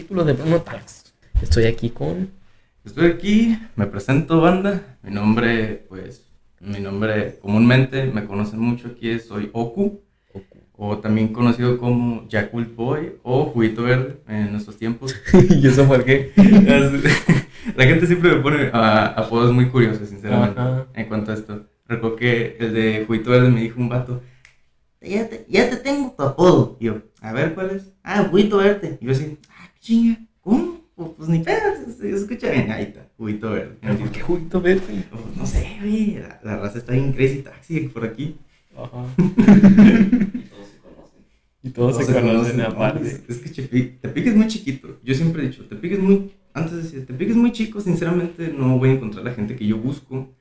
capítulo de Bruno. Estoy aquí con. Estoy aquí, me presento, banda. Mi nombre, pues, mi nombre comúnmente me conocen mucho aquí, soy Oku, o también conocido como Yakult Boy o Juguito Verde en nuestros tiempos. ¿Y eso por qué? La gente siempre me pone ah, apodos muy curiosos, sinceramente, en cuanto a esto. Recuerdo que el de Juguito Verde me dijo un vato, ya te, ya te tengo tu apodo. Y yo, a ver, ¿cuál es? Ah, Juguito Verde. Y yo así, chinga, ¿cómo? Pues, pues ni pedo, se escucha bien. Ahí está, Juguito Verde. ¿Por qué Juguito Verde? Pues, no sé, güey, la, raza está bien crazy taxi por aquí. Ajá. y todos se conocen. Y todos, se, conocen, aparte. Es, que Tepic es muy chiquito. Yo siempre he dicho, Tepic es muy, antes de decir, Tepic es muy chico, sinceramente no voy a encontrar la gente que yo busco.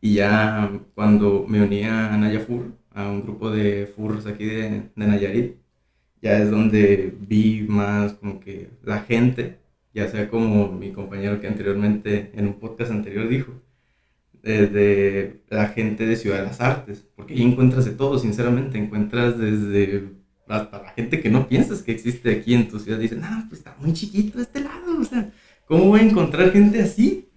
Y ya cuando me unía a Nayafur, a un grupo de furros aquí de, de Nayarit, ya es donde vi más como que la gente, ya sea como mi compañero que anteriormente en un podcast anterior dijo, desde la gente de Ciudad de las Artes, porque ahí encuentras de todo, sinceramente, encuentras desde hasta la gente que no piensas que existe aquí en tu ciudad, dicen, ah, pues está muy chiquito este lado, o sea, ¿cómo voy a encontrar gente así?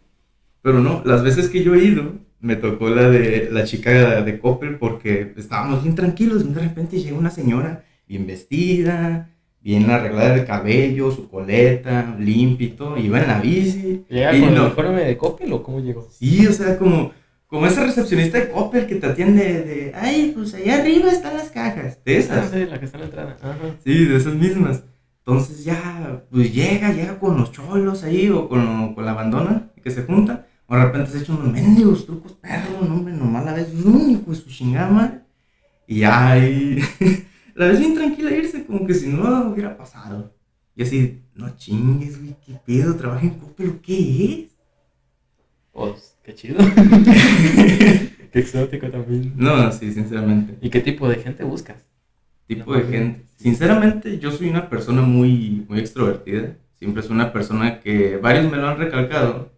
Pero no, las veces que yo he ido, me tocó la de la chica de Coppel porque estábamos bien tranquilos y de repente llega una señora bien vestida, bien arreglada el cabello, su coleta, limpito, iba en la bici. ¿Llega con el uniforme de Coppel o cómo llegó? Sí, o sea, como, como esa recepcionista de Coppel que te atiende de, ay, pues allá arriba están las cajas, de esas. Ah, la que está en la entrada. Sí, de esas mismas. Entonces ya, pues llega, llega con los cholos ahí o con, con la abandona que se junta o de repente se echa unos mendigos trucos, perro, no, hombre, nomás la ves único su chingada Y ahí, la ves bien tranquila irse, como que si no hubiera pasado. Y así, no chingues, güey, qué pedo, trabaja en pero ¿qué es? Pues, qué chido. qué exótico también. No, sí, sinceramente. ¿Y qué tipo de gente buscas? Tipo de gente. Sinceramente, yo soy una persona muy, muy extrovertida. Siempre soy una persona que varios me lo han recalcado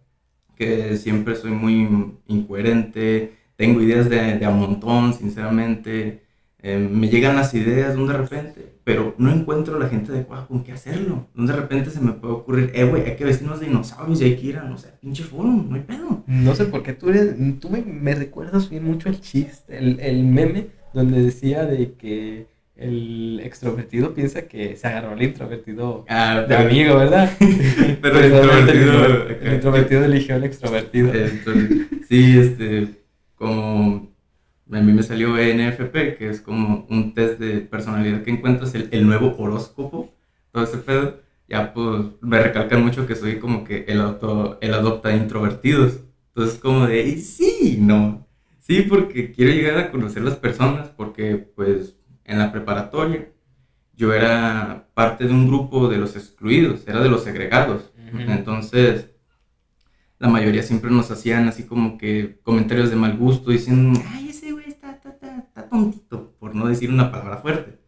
que siempre soy muy incoherente, tengo ideas de, de a montón, sinceramente, eh, me llegan las ideas de un de repente, pero no encuentro la gente adecuada con qué hacerlo. De repente se me puede ocurrir, eh, güey, hay que vestirnos de dinosaurios y hay que ir a, no sé, pinche forum, no hay pedo. No sé por qué tú eres, tú me, me recuerdas bien mucho el chiste, el, el meme donde decía de que el extrovertido piensa que se agarró al introvertido ah, de amigo, ¿verdad? pero el introvertido, el, introvertido eligió al extrovertido. sí, este, como a mí me salió ENFP, que es como un test de personalidad que encuentras el, el nuevo horóscopo, todo ese pedo, ya pues me recalcan mucho que soy como que el, auto, el adopta introvertidos. Entonces como de, sí, no. Sí, porque quiero llegar a conocer las personas, porque pues en la preparatoria, yo era parte de un grupo de los excluidos, era de los segregados. Entonces, la mayoría siempre nos hacían así como que comentarios de mal gusto, diciendo, ay, está, tontito, por no decir una palabra fuerte.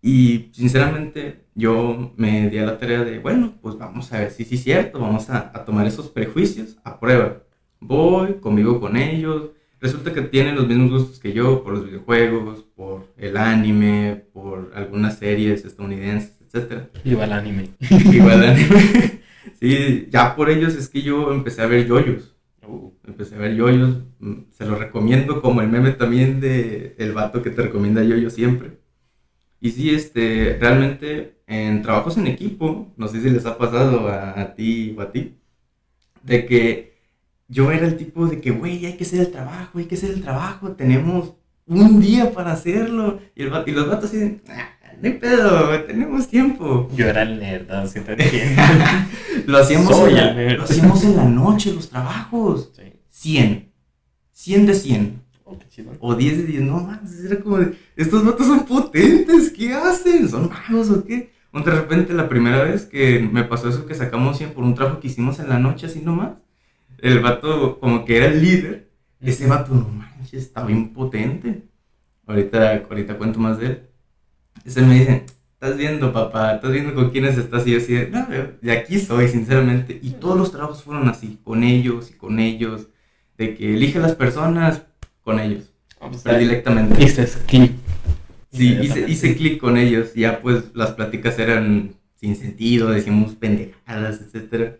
Y sinceramente yo me di a la tarea de, bueno, pues vamos a ver si sí es cierto, vamos a, a tomar esos prejuicios a prueba. Voy, convivo con ellos, resulta que tienen los mismos gustos que yo por los videojuegos, por el anime, por algunas series estadounidenses, etc. Igual el anime. Igual el anime. sí, ya por ellos es que yo empecé a ver yoyos. Empecé a ver yoyos, mm, se los recomiendo como el meme también de el vato que te recomienda yoyo siempre. Y sí, este, realmente en trabajos en equipo, no sé si les ha pasado a, a ti o a ti, de que yo era el tipo de que, güey, hay que hacer el trabajo, hay que hacer el trabajo, tenemos un día para hacerlo. Y, el, y los vatos dicen, ah, no hay pedo, tenemos tiempo. Yo era el nerd, no sé lo, hacíamos en la, lo hacíamos en la noche, los trabajos. Sí. 100. 100 de 100. o 10 de 10, no más, era como de, estos vatos son potentes, ¿qué hacen? ¿Son magos o qué? de repente la primera vez que me pasó eso que sacamos 100 por un trabajo que hicimos en la noche así nomás, el vato como que era el líder. Ese vato, no manches, estaba impotente. Ahorita, ahorita cuento más de él. Ese me dice, estás viendo, papá, estás viendo con quiénes estás. Y yo así, no, de aquí soy, sinceramente. Y todos los trabajos fueron así, con ellos y con ellos. De que elige las personas con ellos. directamente. Hice clic. Sí, hice, hice clic con ellos. Ya pues las pláticas eran sin sentido, decíamos pendejadas, etc.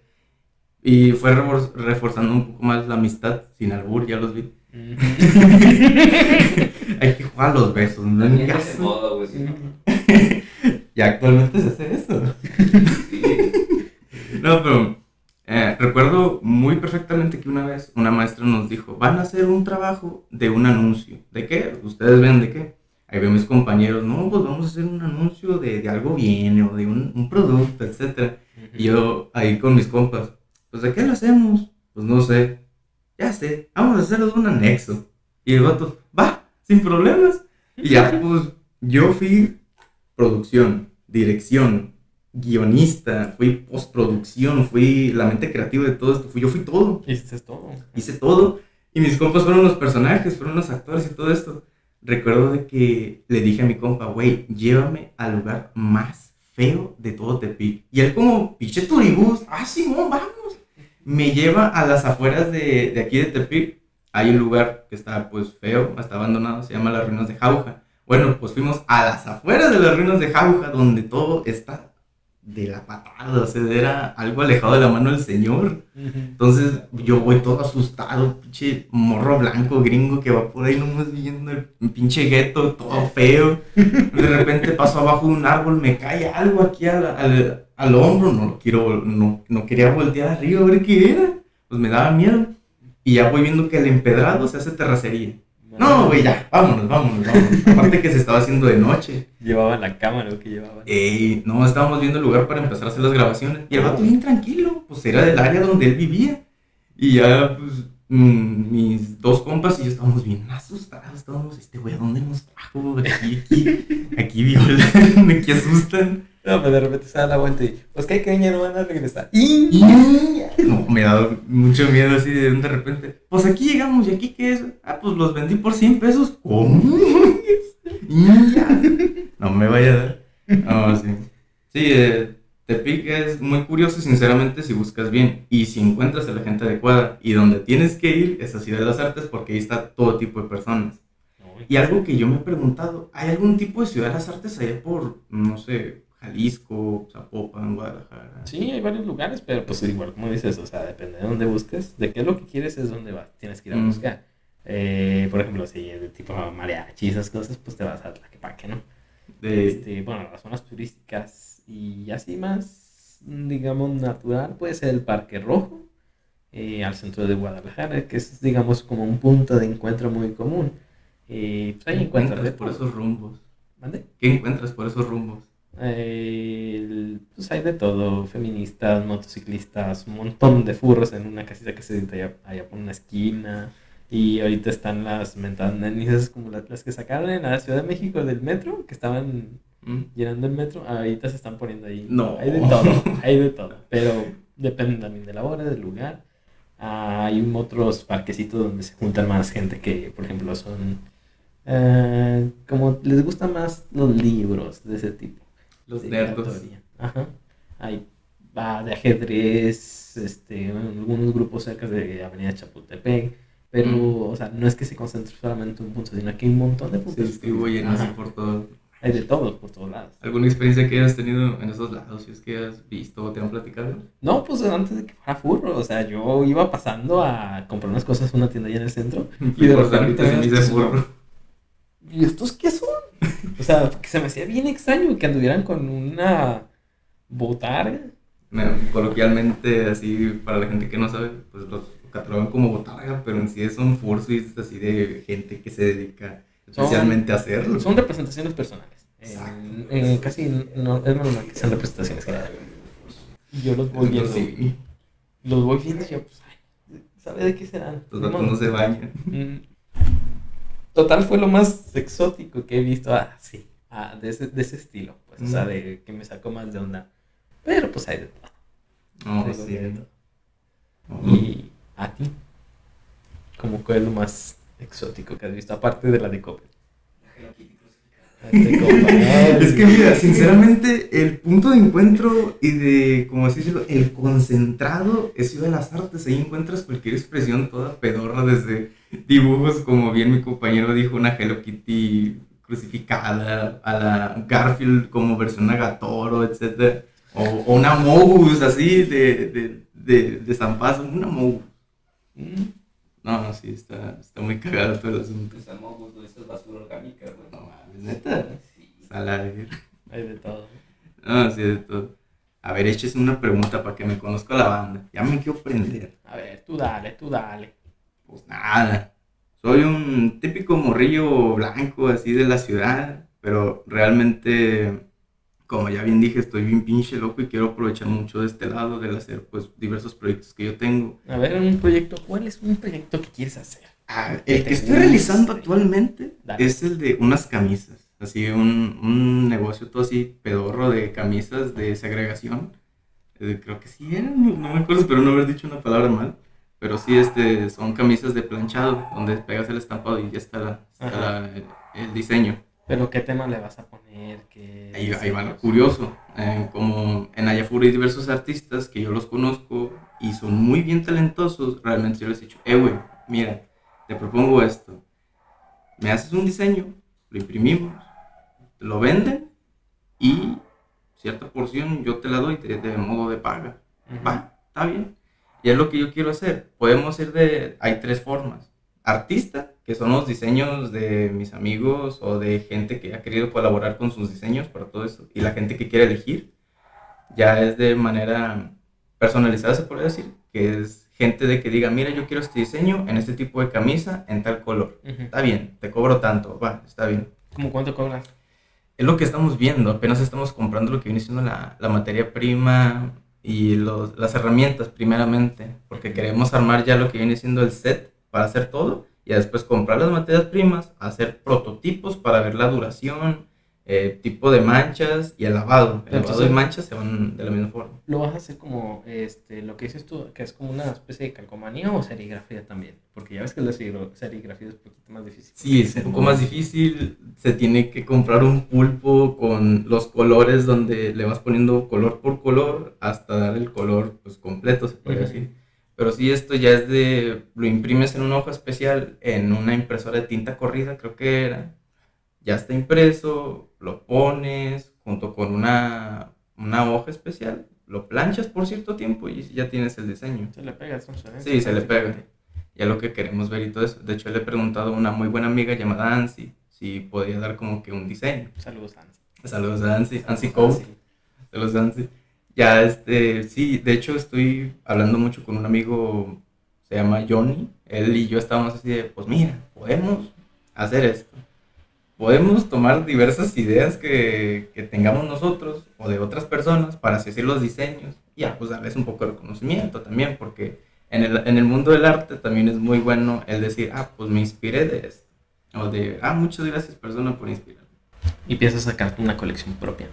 Y fue reforzando un poco más la amistad, sin albur, ya los vi. Hay que jugar a los besos, ¿no? En y actualmente se hace eso. no, pero eh, recuerdo muy perfectamente que una vez una maestra nos dijo, van a hacer un trabajo de un anuncio. ¿De qué? Ustedes ven de qué. Ahí veo mis compañeros, no, pues vamos a hacer un anuncio de, de algo bien o de un, un producto, etc. Y yo ahí con mis compas, pues ¿de qué lo hacemos? Pues no sé. Ya sé, vamos a hacerlo de un anexo. Y el vato, va, sin problemas. Y ya, pues yo fui producción, dirección, guionista, fui postproducción, fui la mente creativa de todo esto, fui, yo fui todo. Hiciste todo. Hice todo. Y mis compas fueron los personajes, fueron los actores y todo esto. Recuerdo de que le dije a mi compa, güey, llévame al lugar más feo de todo Tepic. Y él como, pinche turibús, ah, Simón, vamos. Me lleva a las afueras de, de aquí de Tepic. Hay un lugar que está pues feo, está abandonado, se llama las ruinas de Jauja. Bueno, pues fuimos a las afueras de las ruinas de Jauja, donde todo está de la patada, o sea, era algo alejado de la mano del Señor. Entonces yo voy todo asustado, pinche morro blanco gringo que va por ahí nomás viendo el pinche gueto, todo feo. De repente paso abajo de un árbol, me cae algo aquí al, al, hombro, no lo quiero, no, no quería voltear arriba a ver qué era, pues me daba miedo. Y ya voy viendo que el empedrado se hace terracería. No, güey, ya, vámonos, vámonos, vámonos. Aparte que se estaba haciendo de noche. Llevaban la cámara, lo que llevaban. Ey, no, estábamos viendo el lugar para empezar a hacer las grabaciones. Y el vato bien tranquilo, pues era del área donde él vivía. Y ya, pues, mm, mis dos compas y yo estábamos bien asustados. Estábamos, este güey, ¿a dónde nos trajo? Aquí, aquí, aquí violan, aquí asustan. No, pero de repente se da la vuelta y, pues que hay que no van a regresar. Y, no, me da mucho miedo así de, de repente. Pues aquí llegamos y aquí qué es. Ah, pues los vendí por 100 pesos. ¿Cómo? no me vaya a dar. No, sí. Sí, eh, Tepic es muy curioso, sinceramente, si buscas bien y si encuentras a la gente adecuada. Y donde tienes que ir es a Ciudad de las Artes porque ahí está todo tipo de personas. Y algo que yo me he preguntado, ¿hay algún tipo de Ciudad de las Artes allá por, no sé, Jalisco, Zapopan, Guadalajara. Sí, hay varios lugares, pero pues igual como dices, o sea, depende de dónde busques, de qué es lo que quieres es dónde vas, tienes que ir a mm. buscar. Eh, por ejemplo, si es de tipo mariachi esas cosas, pues te vas a Tlaquepaque, ¿no? De... Este, bueno, las zonas turísticas y así más, digamos, natural, puede ser el Parque Rojo, eh, al centro de Guadalajara, que es, digamos, como un punto de encuentro muy común. Eh, pues ahí encuentras por esos rumbos. ¿Mande? ¿Qué encuentras por esos rumbos? Eh, pues hay de todo, feministas, motociclistas, un montón de furros en una casita que se allá, allá por una esquina. Y ahorita están las mentadas como las, que sacaron en la Ciudad de México del metro, que estaban mm. llenando el metro, ahorita se están poniendo ahí. No. Hay de todo, hay de todo. Pero depende también de la hora, del lugar. hay otros parquecitos donde se juntan más gente que, por ejemplo, son... Eh, como les gustan más los libros de ese tipo. Los nerdos. Ajá. Hay va de ajedrez, este, algunos grupos cerca de Avenida Chapultepec, pero, mm. o sea, no es que se concentre solamente en un punto, sino que hay un montón de puntos. Se distribuyen así por todo. Hay de todo, por todos lados. ¿Alguna experiencia que hayas tenido en esos lados? Si es que has visto o te han platicado. No, pues antes de que fuera furro, o sea, yo iba pasando a comprar unas cosas en una tienda allá en el centro. y de repente... Se me dice furro. ¿Y estos qué son? O sea, que se me hacía bien extraño que anduvieran con una botarga. coloquialmente, así, para la gente que no sabe, pues los catalogan como botarga, pero en sí son fursuits así de gente que se dedica especialmente a hacerlo. Son representaciones personales. En, casi no, es normal que sean representaciones generales. Y yo los voy viendo. Los voy viendo y yo, pues, ay, ¿sabe de qué serán? Los gatos no se bañan. Mm. Total fue lo más exótico que he visto, ah, sí, ah, de, ese, de ese estilo, pues, o sea, de que me sacó más de onda. Pero pues hay de todo. Oh, sí. Y a ti, ¿cómo fue lo más exótico que has visto, aparte de la de Coppel? Es que mira, sinceramente, el punto de encuentro y de, como decirlo, el concentrado es Ciudad de las Artes. Ahí encuentras cualquier expresión toda pedorra, desde dibujos, como bien mi compañero dijo, una Hello Kitty crucificada, a la Garfield como versión Agatoro, etc. O, o una Mogus así de, de, de, de Zampazo, una Mogus. No, sí, está, está muy cagado todo el asunto. Esa Mogus, no, esa es basura orgánica, güey. No mames, neta. Sí. Salario. Hay de todo. No, sí, de todo. A ver, échese una pregunta para que me conozca la banda. Ya me quiero prender. A ver, tú dale, tú dale. Pues nada. Soy un típico morrillo blanco así de la ciudad, pero realmente, como ya bien dije, estoy bien pinche loco y quiero aprovechar mucho de este lado, del hacer pues diversos proyectos que yo tengo. A ver, un proyecto, ¿cuál es un proyecto que quieres hacer? Ah, el que estoy realizando actualmente Dale. es el de unas camisas. Así, un, un negocio todo así, pedorro de camisas de segregación. Eh, creo que sí era, no, no me acuerdo, espero no haber dicho una palabra mal. Pero sí, este, son camisas de planchado, donde pegas el estampado y ya está, la, está la, el, el, diseño. ¿Pero qué tema le vas a poner? ¿Qué ahí, ahí va lo curioso. Eh, como en Ayafura hay diversos artistas que yo los conozco y son muy bien talentosos, realmente yo les he dicho, eh, güey, mira, te propongo esto. Me haces un diseño, lo imprimimos, lo venden y cierta porción yo te la doy de, de modo de paga. Uh -huh. Va, está bien. Y es lo que yo quiero hacer. Podemos ir de... Hay tres formas. Artista, que son los diseños de mis amigos o de gente que ha querido colaborar con sus diseños para todo eso. Y la gente que quiere elegir. Ya es de manera personalizada, se puede decir. Que es gente de que diga, mira, yo quiero este diseño en este tipo de camisa, en tal color. Uh -huh. Está bien, te cobro tanto. Va, está bien. ¿Cómo cuánto cobras? Es lo que estamos viendo. Apenas estamos comprando lo que viene siendo la, la materia prima, y los, las herramientas primeramente, porque queremos armar ya lo que viene siendo el set para hacer todo y después comprar las materias primas, hacer prototipos para ver la duración, eh, tipo de manchas y el lavado. El Entonces, lavado y manchas se van de la misma forma. ¿Lo vas a hacer como este, lo que dices tú, que es como una especie de calcomanía o serigrafía también? Porque ya ves que la serigrafía es un poquito más difícil. Sí, es un poco más difícil. Se tiene que comprar un pulpo con los colores donde le vas poniendo color por color hasta dar el color pues, completo, se puede uh -huh. decir. Pero sí, esto ya es de, lo imprimes en una hoja especial, en una impresora de tinta corrida, creo que era. Ya está impreso, lo pones junto con una, una hoja especial, lo planchas por cierto tiempo y ya tienes el diseño. Se le pega, ¿no? Sí, se le pega. Ya lo que queremos ver y todo eso. De hecho, le he preguntado a una muy buena amiga llamada Ansi si podía dar como que un diseño. Saludos, Ansi. Saludos a Ansi. Ansi Code. Saludos, Ansi. Ya, este, sí, de hecho estoy hablando mucho con un amigo, se llama Johnny. Él y yo estábamos así de, pues mira, podemos hacer esto podemos tomar diversas ideas que, que, tengamos nosotros o de otras personas para hacer los diseños y pues darles un poco de reconocimiento también, porque en el, en el mundo del arte también es muy bueno el decir, ah, pues me inspiré de esto, o de, ah, muchas gracias persona por inspirarme. Y piensas sacarte una colección propia.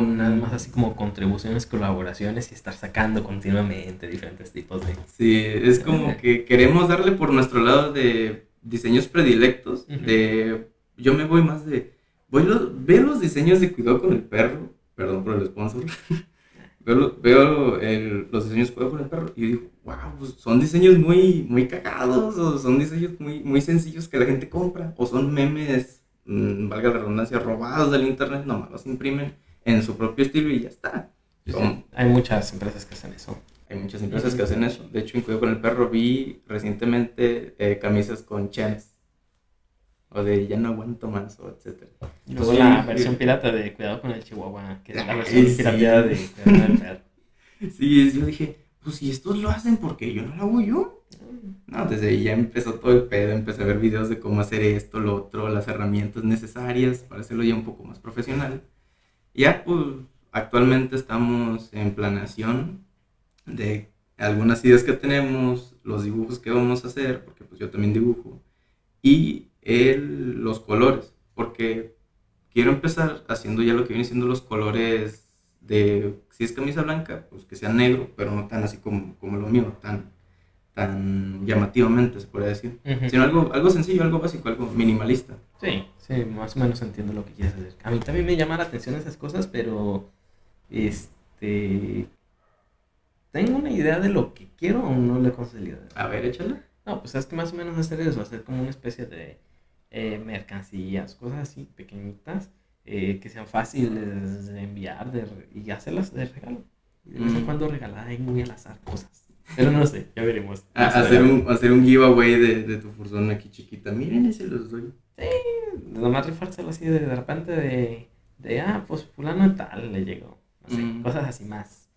Mm. Nada más así como contribuciones, colaboraciones y estar sacando continuamente diferentes tipos de... Sí, es como que queremos darle por nuestro lado de diseños predilectos, uh -huh. de yo me voy más de. Voy lo, veo los diseños de cuidado con el perro. Perdón por el sponsor. veo, veo el, los diseños de cuidado con el perro y digo, wow, pues son diseños muy, muy cagados. O son diseños muy, muy sencillos que la gente compra. O son memes, mmm, valga la redundancia, robados del internet. Nomás los imprimen en su propio estilo y ya está. Hay muchas empresas que hacen eso. Hay muchas empresas que hacen eso. De hecho, en Cuidado con el Perro vi recientemente eh, camisas con champs o de ya no aguanto más, o etcétera. Luego sí, la versión pirata de Cuidado con el Chihuahua, que es la versión sí. pirateada de Cuidado con el perro. Sí, yo dije, pues si estos lo hacen, ¿por qué yo no lo hago yo? No, desde ahí ya empezó todo el pedo, empecé a ver videos de cómo hacer esto, lo otro, las herramientas necesarias para hacerlo ya un poco más profesional. Ya, pues, actualmente estamos en planeación de algunas ideas que tenemos, los dibujos que vamos a hacer, porque pues yo también dibujo, y el, los colores, porque quiero empezar haciendo ya lo que viene siendo los colores de, si es camisa blanca, pues que sea negro, pero no tan así como, como lo mío, tan, tan llamativamente se podría decir, uh -huh. sino algo, algo sencillo, algo básico, algo minimalista. Sí, sí, más o menos entiendo lo que quieres hacer. A mí también me llama la atención esas cosas, pero este tengo una idea de lo que quiero o no le he conseguido. A ver, échale. No, pues es que más o menos hacer eso, hacer como una especie de eh, mercancías, cosas así pequeñitas eh, que sean fáciles de enviar de, y hacerlas de regalo. de vez en mm. cuando regalar ahí muy al azar cosas. Pero no sé, ya veremos. hacer, un, hacer un giveaway de, de tu furzón aquí chiquita. Miren, ese los doy. Sí, nomás rifárselo así de, de repente de, de, ah, pues fulano tal le llegó. No sé, mm. cosas así más,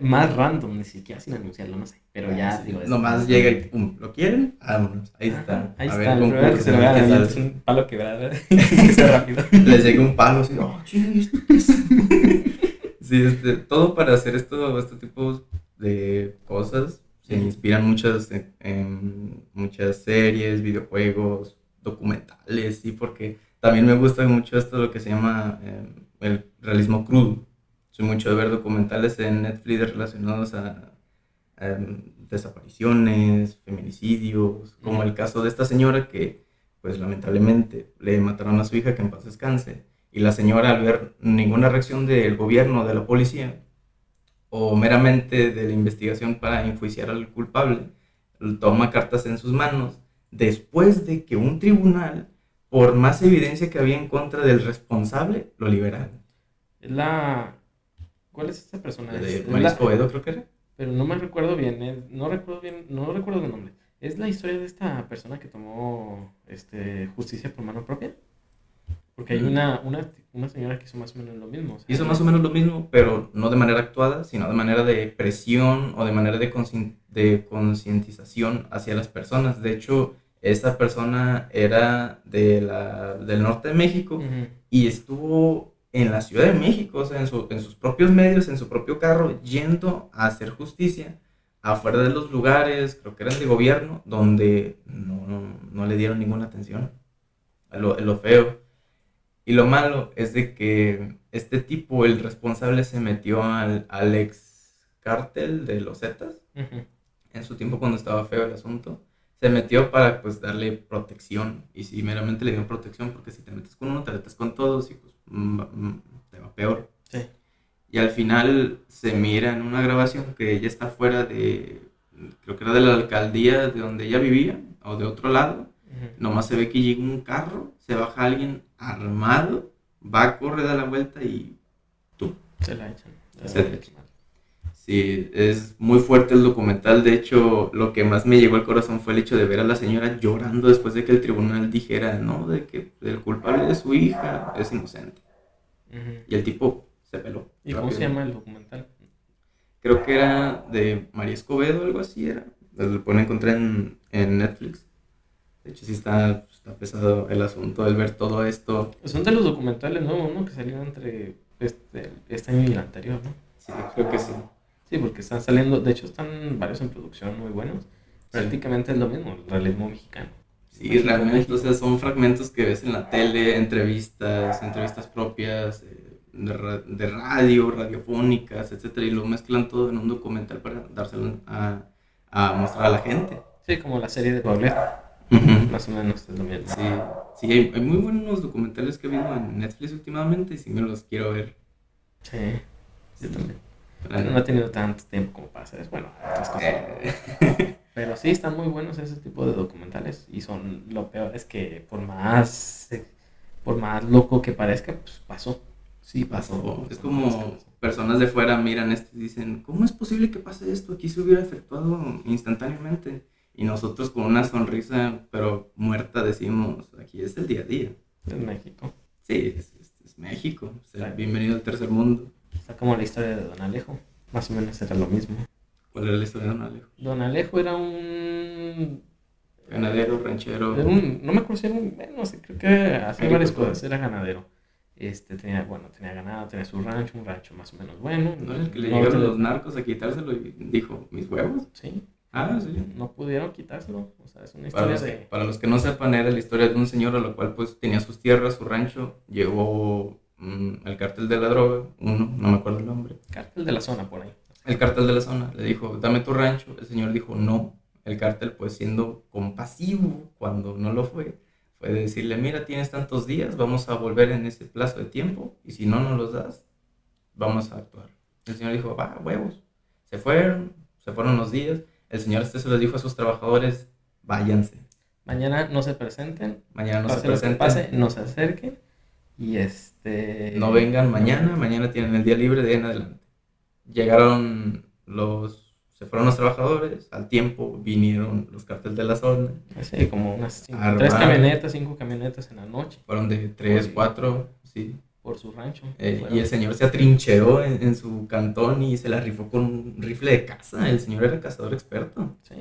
más random, ni siquiera sin anunciarlo, no sé. Pero ah, ya, digo. Nomás llega y pum, ¿lo quieren? Vámonos, ahí está. Ahí a está, ver, el primero que se lo es un palo quebrado. que rápido. Les llega un palo así, oh, ¿esto qué es? sí, este, todo para hacer esto, este tipo de cosas. Se inspiran muchas, en, muchas series, videojuegos, documentales, sí, porque también me gusta mucho esto lo que se llama eh, el realismo crudo. Soy mucho de ver documentales en Netflix relacionados a, desapariciones, feminicidios, como el caso de esta señora que, pues lamentablemente, le mataron a su hija que en paz descanse. Y la señora, al ver ninguna reacción del gobierno, de la policía, o meramente de la investigación para enjuiciar al culpable, toma cartas en sus manos después de que un tribunal, por más evidencia que había en contra del responsable, lo liberaron. La... ¿Cuál es esta persona? De Marisco Edo, creo que era. Pero no me recuerdo bien, eh, no recuerdo bien, no recuerdo el nombre. ¿Es la historia de esta persona que tomó este, justicia por mano propia? Porque hay una, una, una, señora que hizo más o menos lo mismo. hizo más o menos lo mismo, pero no de manera actuada, sino de manera de presión o de manera de, de concientización hacia las personas. De hecho, esta persona era de la, del norte de México y estuvo en la Ciudad de México, o sea, en, su, en, sus propios medios, en su propio carro, yendo a hacer justicia afuera de los lugares, creo que eran de gobierno, donde no, no, le dieron ninguna atención. Lo, lo, feo. Y lo malo es de que este tipo, el responsable, se metió al, al ex cártel de los Zetas en su tiempo cuando estaba feo el asunto se metió para pues darle protección y si meramente le dio protección porque si te metes con uno te metes con todos y pues mm, mm, te va peor. Sí. Y al final se mira en una grabación que ella está fuera de, creo que era de la alcaldía de donde ella vivía o de otro lado. Nomás se ve que llega un carro, se baja alguien armado, va a correr, da la vuelta y tú. Se la echan. Se la echan. Sí, es muy fuerte el documental. De hecho, lo que más me llegó al corazón fue el hecho de ver a la señora llorando después de que el tribunal dijera, ¿no? De que el culpable de su hija es inocente. Y el tipo se peló. ¿Y cómo se llama el documental? Creo que era de María Escobedo, algo así era. Lo pueden encontrar en, en Netflix. De hecho, sí está, está pesado el asunto, el ver todo esto. Son de los documentales, ¿no? Uno que salió entre este, este año y el anterior, ¿no? Sí, creo que sí. Sí, porque están saliendo, de hecho están varios en producción muy buenos. Prácticamente es lo mismo, el realismo mexicano. Sí, realmente, o sea, son fragmentos que ves en la tele, entrevistas, entrevistas propias, eh, de, radio, radiofónicas, etcétera, y lo mezclan todo en un documental para dárselo a, a mostrar a la gente. Sí, como la serie de Paulette. Más o menos es lo mismo. Sí, sí hay, hay, muy buenos documentales que he visto en Netflix últimamente y sí me los quiero ver. Sí, yo también. No he tenido tanto tiempo como para hacer Bueno, otras cosas. Pero sí, están muy buenos ese tipo de documentales. Y son lo peor es que por más, por más loco que parezca, pues pasó. Sí, pasó. Es como personas de fuera miran esto y dicen, ¿cómo es posible que pase esto? Aquí se hubiera efectuado instantáneamente. Y nosotros con una sonrisa, pero muerta, decimos, aquí es el día a día. Es México. Sí, es, México. bienvenido al tercer mundo. Está como la historia de Don Alejo. Más o menos era lo mismo. ¿Cuál era la historia de Don Alejo? Don Alejo era un... Ganadero, ranchero. no me acuerdo si era un... Bueno, creo que hacía varias cosas. Era ganadero. Este, tenía, bueno, tenía ganado, tenía su rancho, un rancho más o menos bueno. ¿No era el que le llegaron los narcos a quitárselo y dijo, mis huevos? Sí. Ah, sí. No pudieron quitárselo. O sea, es una historia para de... para los que no sepan, era la historia de un señor a lo cual pues tenía sus tierras, su rancho, llegó Mm, el cartel de la droga, uno, no me acuerdo el nombre. Cartel de la zona por ahí. El cartel de la zona le dijo, dame tu rancho. El señor dijo, no. El cartel, pues siendo compasivo cuando no lo fue, fue decirle, mira, tienes tantos días, vamos a volver en ese plazo de tiempo y si no nos los das, vamos a actuar. El señor dijo, va, huevos. Se fueron, se fueron los días. El señor este se les dijo a sus trabajadores, váyanse. Mañana no se presenten. Mañana no se presenten. Pase, no se acerquen Y este... No vengan mañana, mañana tienen el día libre de en adelante. Llegaron los se fueron los trabajadores, al tiempo vinieron los carteles de la zona. Sí, como unas tres camionetas, cinco camionetas en la noche. Fueron de tres, cuatro, sí. Por su rancho. Eh, y el señor se atrincheró en, su cantón y se la rifó con un rifle de caza. El señor era cazador experto. Sí,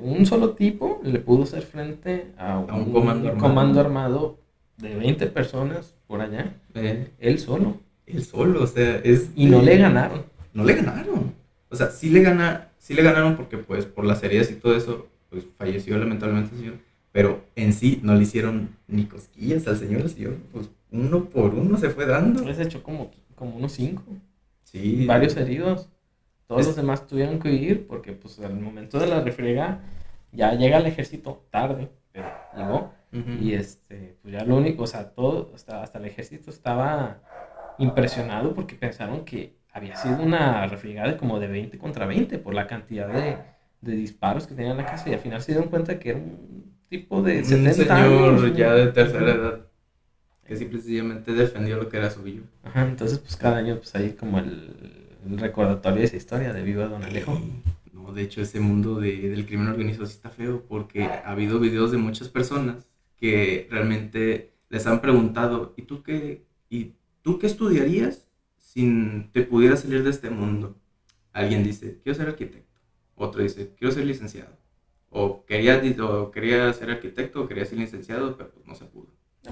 un solo tipo le pudo hacer frente a un, comando, armado. comando, armado. de 20 personas por allá. Eh. él solo. Él solo, o sea, es... Y no le ganaron. No le ganaron. O sea, sí le, gana, sí le ganaron porque pues por las heridas y todo eso, pues falleció lamentablemente el señor. Pero en sí no le hicieron ni cosquillas al señor. El señor, pues uno por uno se fue dando. Les echó como, como unos cinco. Sí. Varios heridos. Todos los demás tuvieron que huir porque pues al momento de la refriega ya llega el ejército tarde, pero llegó. Y este, pues ya lo único, o sea, todo, hasta, hasta el ejército estaba impresionado porque pensaron que había sido una refriegada como de 20 contra 20 por la cantidad de, de disparos que tenía en la casa y al final se dieron cuenta que era un tipo de 70 un señor ya de tercera edad que simplemente defendió lo que era suyo. Ajá, entonces pues cada año pues hay como el, recordatorio de esa historia de Viva Don Alejo. No, de hecho ese mundo de, del crimen organizado sí está feo porque ha habido videos de muchas personas que realmente les han preguntado, ¿y tú qué, y tú qué estudiarías si te pudiera salir de este mundo, alguien dice, quiero ser arquitecto. Otro dice, quiero ser licenciado. O quería, o quería ser arquitecto o quería ser licenciado, pero pues no se pudo.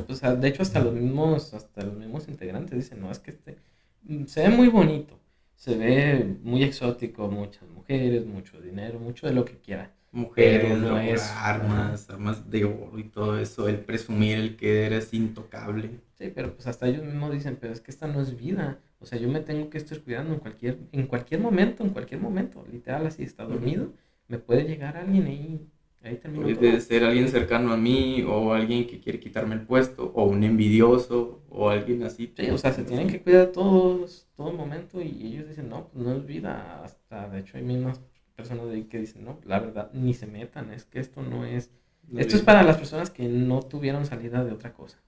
Pues, de hecho, hasta los mismos, hasta los mismos integrantes dicen, no, es que este, mm, se ve muy bonito, se ve muy exótico, muchas mujeres, mucho dinero, mucho de lo que quiera. Mujeres, no es... armas, armas de oro y todo eso, el presumir el que eres intocable. Sí, pero pues hasta ellos mismos dicen, pero es que esta no es vida. O sea, yo me tengo que estar cuidando en cualquier, en cualquier momento, en cualquier momento. Literal, así está dormido. Me puede llegar alguien ahí. Ahí termino Puede ser alguien cercano a mí, o alguien que quiere quitarme el puesto, o un envidioso, o alguien así. Sí, o sea, se tienen que cuidar todos, todo momento, y ellos dicen, no, pues no es vida. Hasta, de hecho, hay mismas personas de ahí que dicen, no, la verdad, ni se metan, es que esto no es. esto es para las personas que no tuvieron salida de otra cosa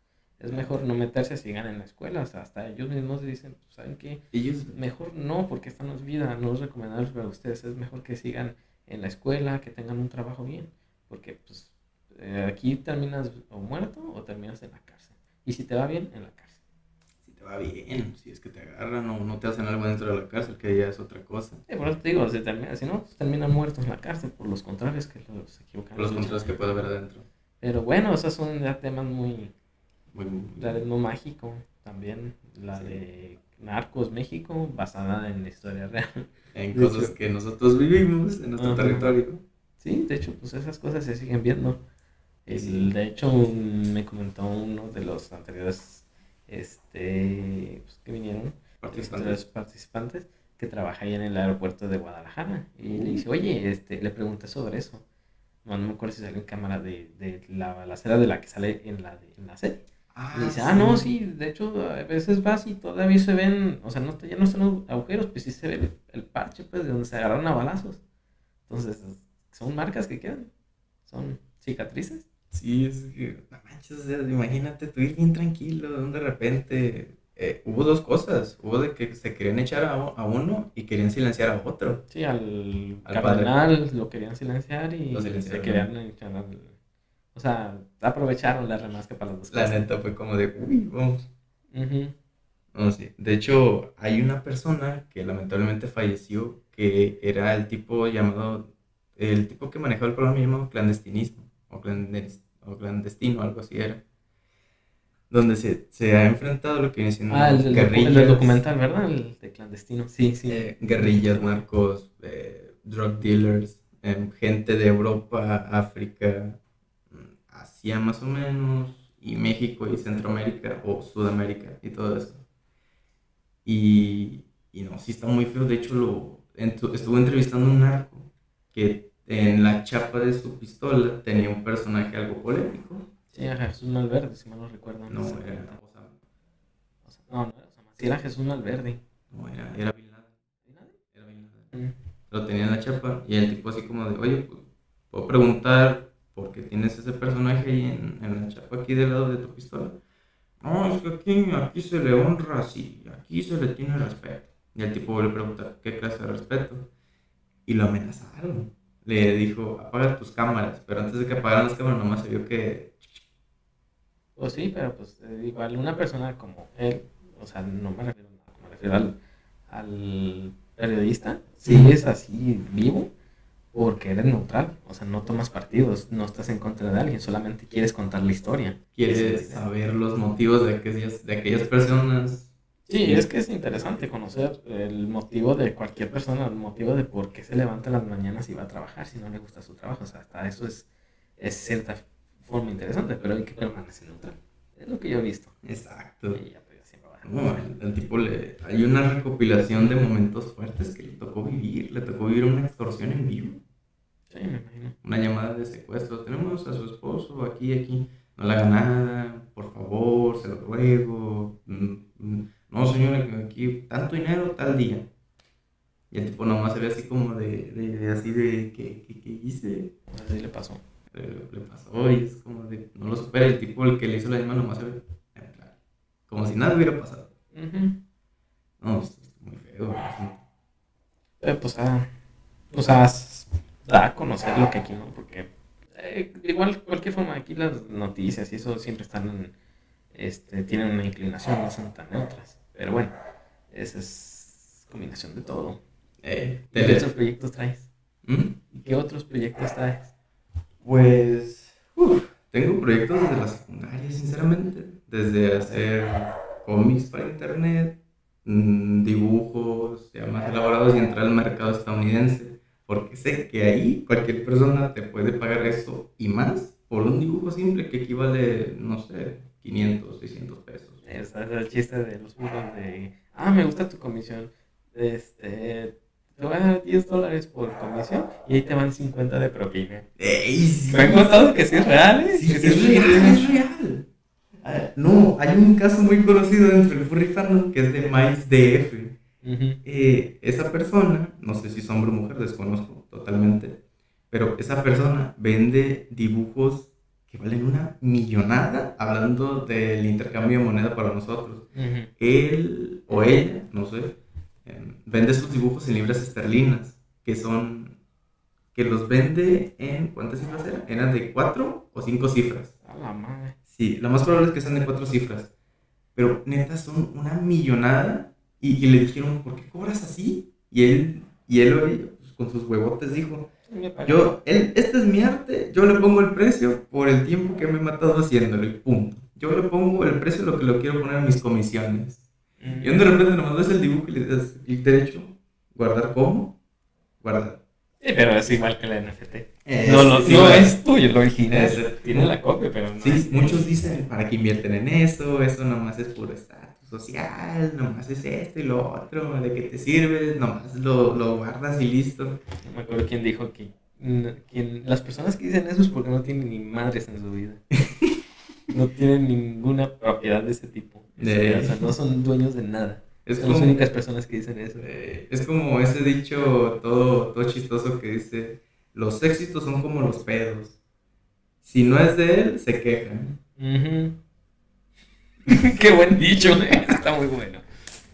es mejor no meterse si sigan en la escuela. O sea, hasta ellos mismos dicen, pues, ¿saben qué? Ellos... Mejor no, porque esta no es vida, no es recomendable para ustedes. Es mejor que sigan en la escuela, que tengan un trabajo bien. Porque, pues, eh, aquí terminas o muerto o terminas en la cárcel. Y si te va bien, en la cárcel. Si te va bien, si es que te agarran o no te hacen algo dentro de la cárcel, que ya es otra cosa. Sí, por eso te digo, si, termina, si no, pues, terminan muertos en la cárcel por los contrarios que los equivocan. Por los contrarios que puede haber adentro. Pero bueno, esos son ya temas muy la de No Mágico, también. La de Narcos México, basada en la historia real. En cosas que nosotros vivimos en nuestro territorio. Sí, de hecho, pues esas cosas se siguen viendo. El, De hecho, me comentó uno de los anteriores este, pues, que vinieron, participantes. participantes, que trabaja ahí en el aeropuerto de Guadalajara. Y le dice, oye, este, le pregunté sobre eso. No, me acuerdo si salió en cámara de, de la balacera de la que sale en la, en la serie. Ah, y dice, ah, no, sí, de hecho, a veces vas y todavía se ven, o sea, no, ya no están los agujeros, pues sí se ve el, parche, pues, de donde se agarraron a balazos. Entonces, son marcas que quedan, son cicatrices. Sí, es que, no manches, o sea, imagínate tú ir bien tranquilo, de repente, eh, hubo dos cosas, hubo de que se querían echar a, a, uno y querían silenciar a otro. Sí, al, al cardenal lo querían silenciar y se querían echar al o sea, aprovecharon la remasca para los dos. La neta fue como de, uy, vamos. sí. De hecho, hay una persona que lamentablemente falleció que era el tipo llamado, el tipo que manejaba el programa llamado clandestinismo o, clandestino, algo así era. Donde se, se ha enfrentado lo que viene siendo ah, el, guerrillas. El documental, ¿verdad? El de clandestino, sí, sí. Eh, guerrillas, narcos, eh, drug dealers, em, gente de Europa, África, más o menos, y México y Centroamérica o Sudamérica y todo eso. Y, y no, sí está muy feo. De hecho, lo, estuvo entrevistando a un narco que en la chapa de su pistola tenía un personaje algo polémico. Sí, era Jesús Malverde, si mal no recuerdo. No, era Osama. no, no era Osama. Sí, era Jesús Malverde. No, era, era Bin Era Bin mm. Lo tenía en la chapa y el tipo así como de, oye, pues, puedo preguntar porque tienes ese personaje ahí en, en la chapa aquí del lado de tu pistola. no, es que aquí, aquí se le honra así, aquí se le tiene respeto. Y el tipo le pregunta, ¿qué clase de respeto? Y lo amenazaron. Le dijo, apaga tus cámaras, pero antes de que apagaran las cámaras nomás se vio que... Pues sí, pero pues igual una persona como él, o sea, no me refiero, me refiero al, al periodista, si es así vivo, porque eres neutral, o sea, no tomas partidos, no estás en contra de alguien, solamente quieres contar la historia. Quieres saber los motivos de aquellas, de aquellas personas. Sí, es que es interesante conocer el motivo de cualquier persona, el motivo de por qué se levanta en las mañanas y va a trabajar si no le gusta su trabajo. O sea, hasta eso es, es cierta forma interesante, pero hay que permanecer neutral. Es lo que yo he visto. Exacto. No, el, tipo le. Hay una recopilación de momentos fuertes que le tocó vivir. Le tocó vivir una extorsión en vivo. Sí, me imagino. Una llamada de secuestro. Tenemos a su esposo aquí, aquí. No le haga nada, por favor, se lo ruego. Mm, mm, no, señora, aquí tanto dinero tal día. Y el tipo nomás se ve así como de, de, así de, ¿qué, qué, qué hice? Así le pasó. Le, le, pasó y es como de, no lo supera. El tipo, el que le hizo la llamada, nomás se ve como si nada hubiera pasado. No, es muy feo. Eh, pues, ah, o sea, da a conocer lo que aquí, ¿no? Porque eh, igual, cualquier forma, aquí las noticias y eso siempre están, este, tienen una inclinación, no son tan neutras. Pero bueno, esa es combinación de todo. Eh, ¿Qué otros proyectos traes? ¿Mm? ¿Qué otros proyectos traes? Pues, tengo proyectos desde la secundaria, sinceramente desde hacer cómics para internet, mm, dibujos ya más elaborados y entrar al mercado estadounidense, porque sé que ahí cualquier persona te puede pagar eso y más por un dibujo simple que equivale, no sé, 500, 600 pesos. Es el chiste de los dibujos de, ah, me gusta tu comisión, este, te voy a dar 10 dólares por comisión y ahí te van 50 de propina. Me han contado que sí es real, ¿eh? Sí, es, real, es real. Ah, no, hay un caso muy conocido dentro del furry fandom que es de Miles DF. Eh, esa persona, no sé si es hombre o mujer, desconozco totalmente, pero esa persona vende dibujos que valen una millonada hablando del intercambio de moneda para nosotros. Él o ella, no sé, em, vende sus dibujos en libras esterlinas, que son, que los vende en, ¿cuántas cifras eran? Eran de cuatro o cinco cifras. A la madre. Sí, lo más probable es que sean de cuatro cifras. Pero neta son una millonada. Y, le dijeron, ¿por qué cobras así? Y él, y él pues, con sus huevotes dijo, yo, él, este es mi arte, yo le pongo el precio por el tiempo que me he matado haciéndolo y punto. Yo le pongo el precio lo que lo quiero poner en mis comisiones. Y de repente nomás ves el dibujo y le das clic derecho, guardar como, guardar. Sí, pero es igual que la NFT. no, no, no es tuyo lo original. tiene la copia, pero no. Sí, muchos dicen, ¿para qué invierten en eso? Eso nomás es puro estatus social, nomás es esto y lo otro, ¿de qué te sirve? Nomás lo, lo guardas y listo. No me acuerdo quién dijo que quien, las personas que dicen eso es porque no tienen ni madres en su vida. no tienen ninguna propiedad de ese tipo. O sea, no son dueños de nada. Es Son las únicas personas que dicen eso. Eh, es como ese dicho todo, todo chistoso que dice, los éxitos son como los pedos. Si no es de él, se quejan. Qué buen dicho, ¿eh? está muy bueno.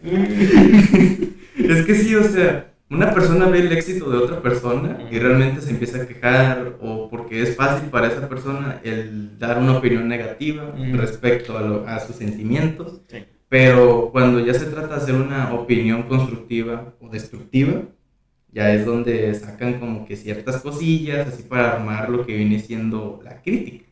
es que sí, o sea, una persona ve el éxito de otra persona y realmente se empieza a quejar o porque es fácil para esa persona el dar una opinión negativa respecto a, a sus sentimientos. Sí pero cuando ya se trata de hacer una opinión constructiva o destructiva, ya es donde sacan como que ciertas cosillas, así para armar lo que viene siendo la crítica.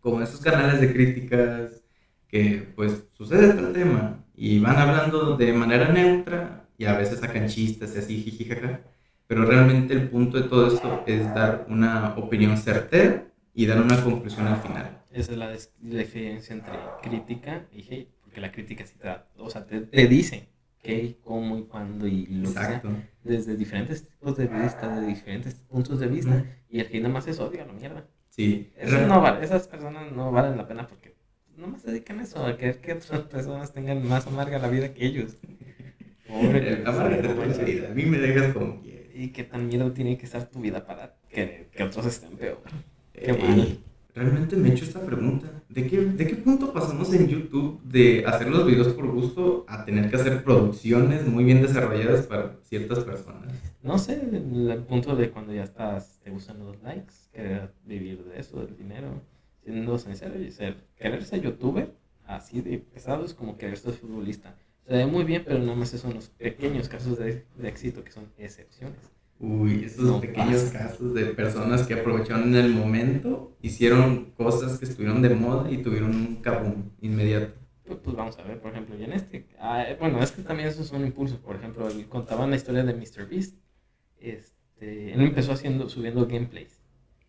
Como esos canales de críticas que pues sucede tal tema y van hablando de manera neutra y a veces sacan chistes y así, jijijaja. Pero realmente el punto de todo esto es dar una opinión certera y dar una conclusión al final. Esa es la diferencia entre crítica y hate la crítica sí te o sea, te, te dice qué, cómo y cuándo y lo Exacto. que sea, desde diferentes tipos de vista, de diferentes puntos de vista, y el que nada más es odio a la mierda. Sí. no esas personas no valen la pena porque no más se dedican a eso, a querer que otras personas tengan más amarga la vida que ellos. Pobre, amarga la vida, a mí me dejas como Y qué tan miedo tiene que estar tu vida para que, que otros estén peor. Qué mal. Realmente me he hecho esta pregunta ¿de qué, ¿de qué punto pasamos en YouTube de hacer los videos por gusto a tener que hacer producciones muy bien desarrolladas para ciertas personas? No sé, el punto de cuando ya estás, te gustan los likes, querer vivir de eso, del dinero, siendo sincero y ser, querer ser youtuber, así de pesado es como querer ser futbolista. Se ve muy bien, pero nada más son los pequeños casos de, de éxito que son excepciones. Uy, esos pequeños casos de personas que aprovecharon en el momento, hicieron cosas que estuvieron de moda y tuvieron un cabum inmediato. Pues, pues, vamos a ver, por ejemplo, y en este, ah, bueno, es que también esos son impulsos, por ejemplo, contaban la historia de Mr. Beast, este, él empezó haciendo, subiendo gameplays.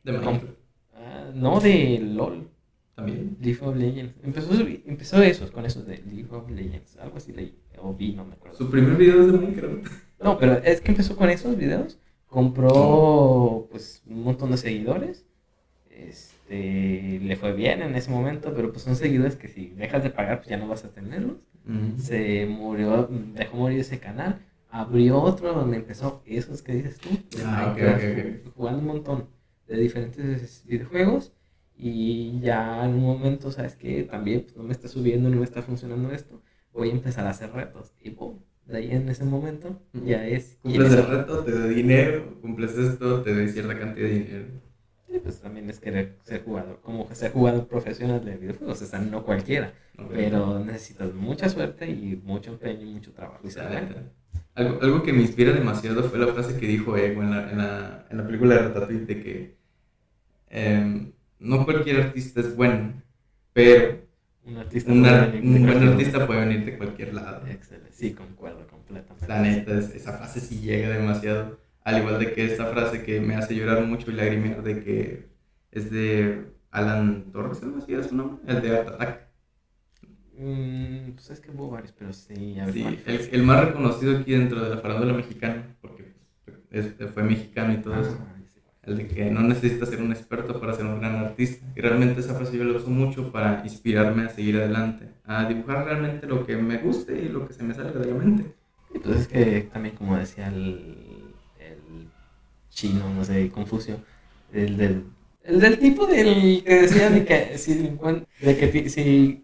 ¿De Minecraft? Ah, no, de LOL. ¿También? League of Legends. Empezó, empezó eso, con esos de League of Legends, algo así leí, o vi, no me acuerdo. Su primer video es de Minecraft. No, pero es que empezó con esos videos. Compró pues un montón de seguidores. Este, le fue bien en ese momento, pero pues son seguidores que si dejas de pagar pues ya no vas a tenerlos. Se murió, dejó morir ese canal. Abrió otro donde empezó esos que dices tú. Ah, Jugando un montón de diferentes videojuegos. Y ya en un momento, ¿sabes que También pues, no me está subiendo, no me está funcionando esto. Voy a empezar a hacer retos. Y de ahí en ese momento ya es... Cumples el reto, te doy dinero, cumples esto, te doy cierta cantidad de dinero. Sí, pues también es querer ser jugador, como ser jugador profesional de videojuegos, o sea, no cualquiera, pero necesitas mucha suerte y mucho empeño y mucho trabajo. Y algo, algo que me inspira demasiado fue la frase que dijo Ego en la, en la, en la película de Ratatouille, de que em, no cualquier artista es bueno, pero un, artista un buen artista puede venir de cualquier lado. Excelente, sí, concuerdo completamente. La neta, esa frase sí llega demasiado. Al igual de que esta frase que me hace llorar mucho y lagrimear de que es de Alan Torres, ¿algo así es su nombre? El de Art Attack. Mm, pues es que hubo varios, pero sí. sí el, el, más reconocido aquí dentro de la farándula mexicana, porque pues, fue mexicano y todo eso ah, el de que no necesitas ser un experto para ser un gran artista. Y realmente esa frase yo la uso mucho para inspirarme a seguir adelante, a dibujar realmente lo que me guste y lo que se me salga de la mente. Y pues es que también como decía el, el chino, no sé, Confucio, el del, el del tipo del que decía de que, si, de que si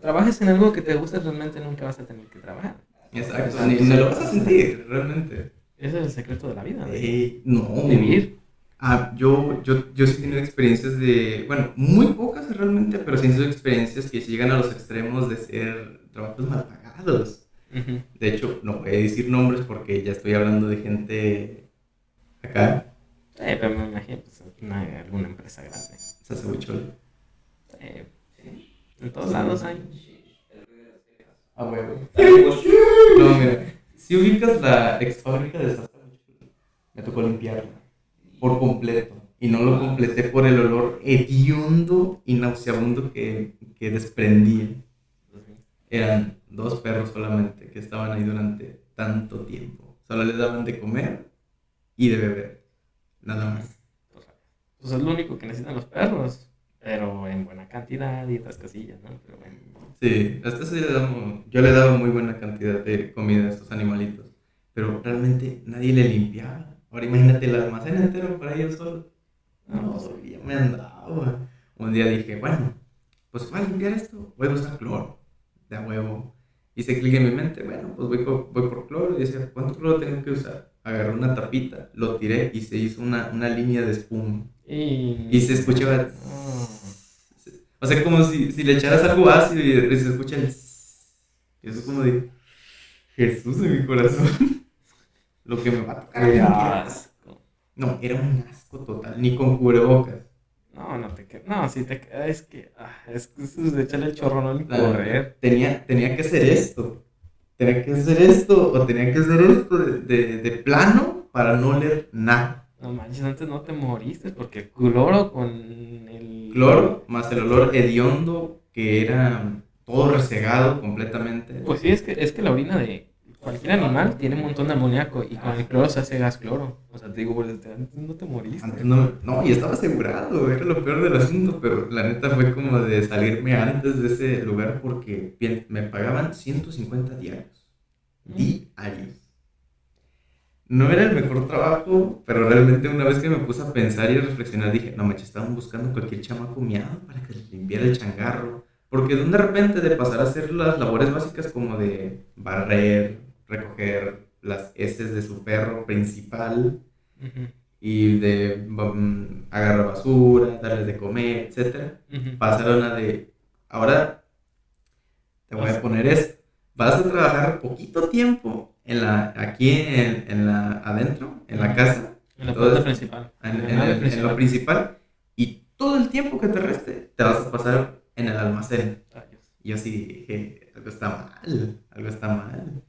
trabajas en algo que te gusta realmente nunca vas a tener que trabajar. Exacto, ni, lo vas a sentir realmente. Ese es el secreto de la vida. Eh, no. Vivir. Ah, yo, yo, yo sí he tenido experiencias de, bueno, muy pocas realmente, pero sí he tenido experiencias que llegan a los extremos de ser trabajos mal pagados. De hecho, no voy a decir nombres porque ya estoy hablando de gente acá. Eh, pero me imagino pues, alguna empresa grande. Mucho. Eh, sí. En todos lados hay. Ah, huevo. No, mira. Si ubicas la ex fábrica de salsa, me tocó limpiarla por completo. Y no lo completé por el olor hediondo y nauseabundo que, que desprendía. Eran dos perros solamente que estaban ahí durante tanto tiempo. Solo les daban de comer y de beber. Nada más. Pues es lo único que necesitan los perros. Pero en buena cantidad y otras cosillas, ¿no? Pero bueno. Sí, hasta eso yo le daba muy buena cantidad de comida a estos animalitos. Pero realmente nadie le limpiaba. Ahora imagínate el almacén entero para ellos solo. No, ya me andaba. Un día dije, bueno, pues voy a limpiar esto, voy a usar cloro, de huevo. Hice clic en mi mente, bueno, pues voy voy por cloro y decía, ¿cuánto cloro tengo que usar? Agarré una tapita, lo tiré y se hizo una, una línea de espuma. Y, se escuchaba... O sea, como si, si le echaras algo ácido y se escucha el... Y eso es como de... Jesús de mi corazón. Lo que me va a tocar. Qué asco. No, era un asco total, ni con cubrebocas. No, no te No, sí te Es que. Ah, es que es de echarle el chorro, no ni correr. Tenía, tenía que hacer esto. Tenía que hacer esto o tenía que hacer esto de, de, de plano para no leer nada. No manches, antes no te moriste porque cloro con el. Cloro más el olor hediondo que era todo resegado completamente. Pues sí, es que, es que la orina de Cualquier animal tiene un montón de amoníaco y con el cloro se hace gas cloro. O sea, te digo, antes no te moriste. Antes no, no, y estaba asegurado, era lo peor del asunto, pero la neta fue como de salirme antes de ese lugar porque me pagaban 150 diarios. Diarios. no era el mejor trabajo, pero realmente una vez que me puse a pensar y a reflexionar, dije, no manches, estaban buscando cualquier chamaco miado para que les limpiara el changarro. Porque de repente de pasar a hacer las labores básicas como de barrer, recoger las heces de su perro principal y de um, agarrar basura, darles de comer, etc. Pasaron a de, ahora te voy a poner esto, vas a trabajar poquito tiempo en la, aquí en, en la, adentro, en la casa. En la principal. En, lo principal. Y todo el tiempo que te reste, te vas a pasar en el almacén. Y yo así dije, algo está mal, algo está mal.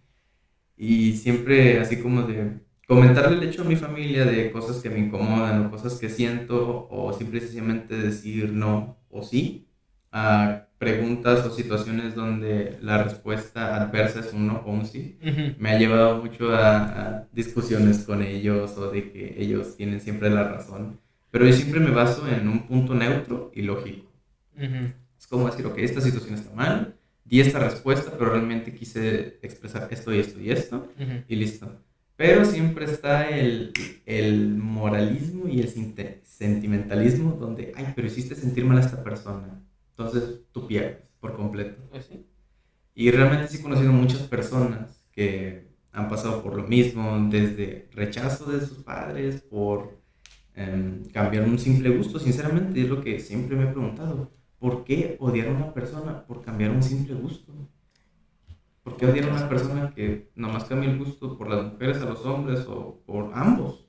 Y siempre así como de comentarle el hecho a mi familia de cosas que me incomodan o cosas que siento o simplemente decir no o sí a preguntas o situaciones donde la respuesta adversa es un no o un sí, me ha llevado mucho a, discusiones con ellos o de que ellos tienen siempre la razón. Pero yo siempre me baso en un punto neutro y lógico. Es como decir, ok, esta situación está mal, di esta respuesta, pero realmente quise expresar esto y esto y esto, y listo. Pero siempre está el, el moralismo y el sentimentalismo donde, ay, pero hiciste sentir mal a esta persona. Entonces tú pierdes por completo. Pues sí. Y realmente sí he conocido muchas personas que han pasado por lo mismo, desde rechazo de sus padres, por em, cambiar un simple gusto. Sinceramente es lo que siempre me he preguntado. ¿Por qué odiar a una persona por cambiar un simple gusto? ¿Por qué odiar a una persona que nomás cambia el gusto por las mujeres a los hombres o por ambos?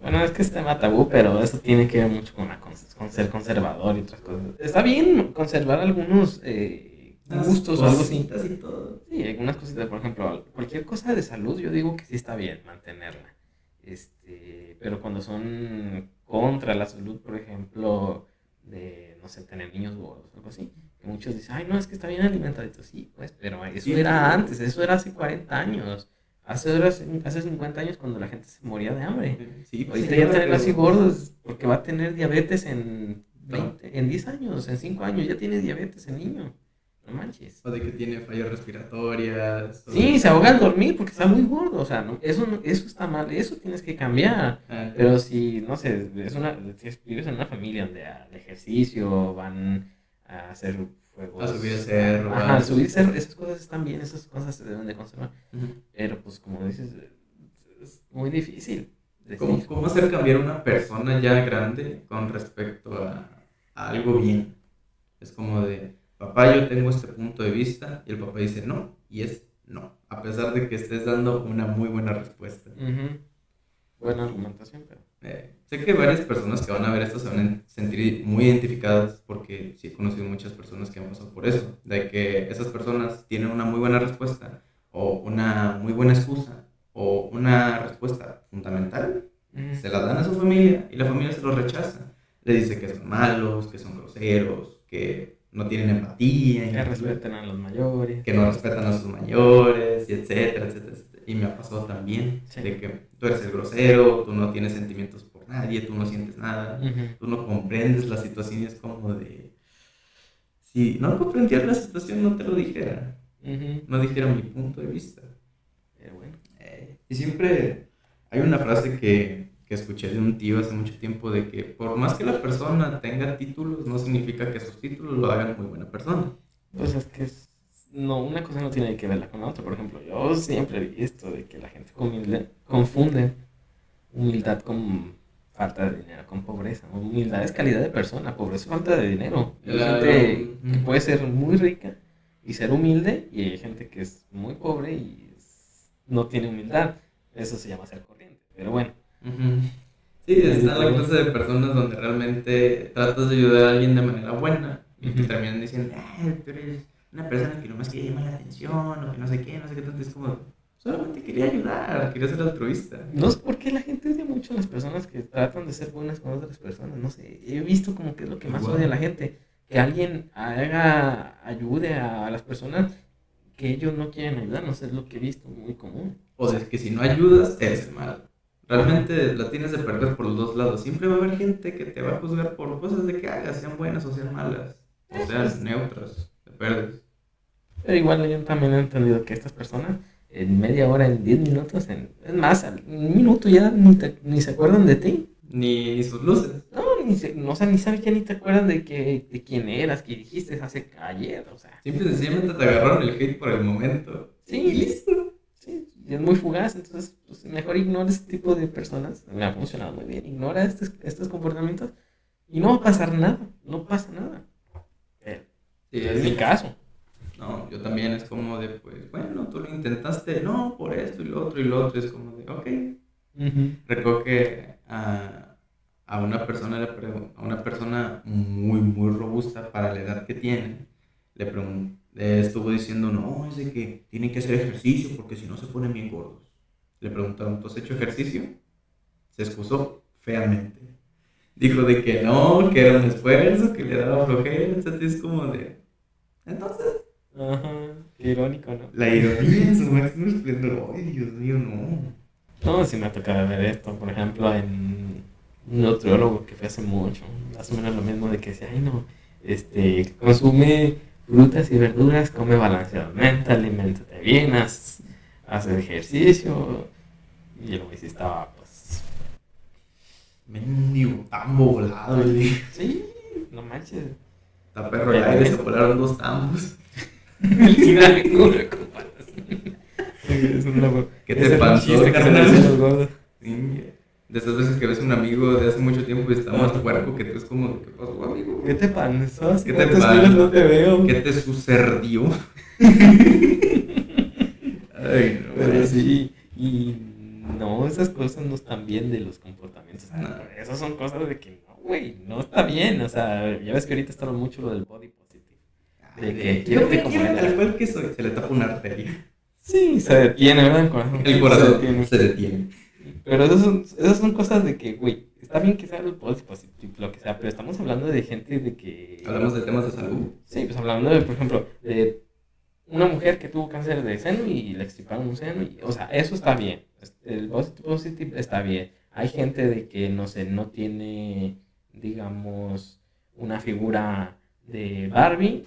Bueno, es que es tema tabú, pero eso tiene que ver mucho con, con ser conservador y otras cosas. Está bien conservar algunos eh, gustos o algo así. Y todo. Sí, algunas cositas, por ejemplo, cualquier cosa de salud, yo digo que sí está bien mantenerla. Este, pero cuando son contra la salud, por ejemplo, de, no sé, tener niños gordos algo así. Que muchos dicen, ay, no, es que está bien alimentadito. Sí, pues, pero eso era antes, eso era hace 40 años. Hace, hace 50 años cuando la gente se moría de hambre. Sí, pues, Ahorita ya tener así gordos porque va a tener diabetes en 20, en 10 años, en 5 años ya tiene diabetes el niño. No manches. O de que tiene fallas respiratorias. Sí, se ahoga al dormir porque está muy gordo. O sea, no, eso, eso está mal, eso tienes que cambiar. Ah, Pero si, no sé, es una, si vives en una familia donde al ejercicio van a hacer fuegos. A subir cerro. Ajá, a subir cerro. Esas cosas están bien, esas cosas se deben de conservar. Pero pues como dices, es muy difícil. ¿Cómo, ¿Cómo, hacer cambiar una persona ya grande con respecto a algo bien? Es como de papá, yo tengo este punto de vista, y el papá dice no, y es no, a pesar de que estés dando una muy buena respuesta. Buena argumentación, pero... Eh, sé que varias personas que van a ver esto se van a sentir muy identificadas porque sí he conocido muchas personas que han pasado por eso, de que esas personas tienen una muy buena respuesta o una muy buena excusa o una respuesta fundamental, se la dan a su familia y la familia se lo rechaza. Le dice que son malos, que son groseros, que no tienen empatía. Que respeten a los mayores. Que no respetan a sus mayores, y etcétera, etcétera, Y me ha pasado también de que tú eres el grosero, tú no tienes sentimientos por nadie, tú no sientes nada, tú no comprendes la situación y es como de... Si no comprendieras la situación, no te lo dijera. No dijera mi punto de vista. bueno. Eh, y siempre hay una frase que que escuché de un tío hace mucho tiempo de que por más que la persona tenga títulos, no significa que sus títulos lo hagan muy buena persona. Pues es que no, una cosa no tiene que verla con la otra. Por ejemplo, yo siempre he visto de que la gente confunde humildad con falta de dinero, con pobreza. Humildad es calidad de persona, pobreza es falta de dinero. Hay gente que puede ser muy rica y ser humilde, y hay gente que es muy pobre y no tiene humildad. Eso se llama ser corriente. Pero bueno. Sí, está la clase de personas donde realmente tratas de ayudar a alguien de manera buena y te terminan diciendo, eh, tú eres una persona que nomás quiere llamar la atención o que no sé qué, no sé qué tanto. Es como, solamente quería ayudar, quería ser altruista. No sé por qué la gente odia mucho a las personas que tratan de ser buenas con otras personas. No sé, he visto como que es lo que más odia a la gente. Que alguien haga, ayude a las personas que ellos no quieren ayudar, no sé, es lo que he visto muy común. O sea, que si no ayudas, eres malo. Realmente la tienes de perder por los dos lados. Siempre va a haber gente que te va a juzgar por cosas de que hagas, sean buenas o sean malas, o sean neutras, te perdes. Pero igual yo también he entendido que estas personas en media hora, en 10 minutos, en, es más, en un minuto ya ni, ni se acuerdan de ti. Ni sus luces. No, ni, se, no, o sea, ni sabes ya ni te acuerdan de, que, de quién eras, que dijiste hace ayer, o sea. Simple y sencillamente te agarraron el hate por el momento. Sí, listo. Sí, es muy fugaz, entonces pues, mejor ignora este tipo de personas. Me ha funcionado muy bien. Ignora estos, estos comportamientos y no va a pasar nada, no pasa nada. Eh, es mi caso. No, yo también es como de, pues, bueno, tú lo intentaste, no, por esto y lo otro y lo otro, es como de, ok. Recuerdo que a, a, una persona, a una persona muy, muy robusta para la edad que tiene, le pregunté, estuvo diciendo, no, es de que tienen que hacer ejercicio porque si no se ponen bien gordos. Le preguntaron, ¿tú has hecho ejercicio? Se excusó feamente. Dijo de que no, que era un esfuerzo, que le daba flojera, entonces es como de... Entonces, Ajá, irónico, ¿no? La ironía en su máximo esplendor. Ay, Dios mío, no. No, sí me ha tocado ver esto, por ejemplo, en un nutriólogo que fue hace mucho, más o menos lo mismo de que decía, ay no, este, consume frutas y verduras, come balanceadamente, alimentate bien, haz, ejercicio, y el güey sí estaba, pues... Mendigo, tambo volado, Sí, no manches. Está perro, ya se volaron dos tambos. El final una Es ¿Qué te pasó, carnal? De esas veces que ves a un amigo de hace mucho tiempo y está más cuerpo que tú es como, ¿qué pasó, amigo? ¿Qué te pasó? ¿Qué te pasó? no te veo. ¿Qué te sucedió? Ay, no. Pero sí, y no, esas cosas no están bien de los comportamientos. Esas son cosas de que no, güey, no está bien. O sea, ya ves que ahorita está mucho lo del body de que quiero como tal cual que soy, se le tapa una arteria. Sí, se detiene, ¿verdad? El corazón, el corazón se, detiene. Pero esas son, esas son cosas de que, güey, está bien que sea el positivo, lo que sea, pero estamos hablando de gente de que... Hablamos de temas de salud. Sí, pues hablando de, por ejemplo, de una mujer que tuvo cáncer de seno y le extirparon un seno, y, o sea, eso está bien. El positivo está bien. Hay gente de que, no sé, no tiene, digamos, una figura de Barbie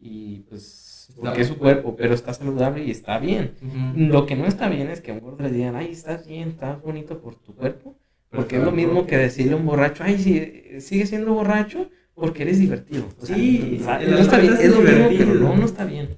y pues porque es su cuerpo, pero está saludable y está bien. Lo que no está bien es que a un gordo le digan, ay, estás bien, estás bonito por tu cuerpo, porque es lo mismo que decirle a un borracho, ay, si, sigue siendo borracho porque eres divertido. sí, no está bien, es lo mismo, pero no, no está bien.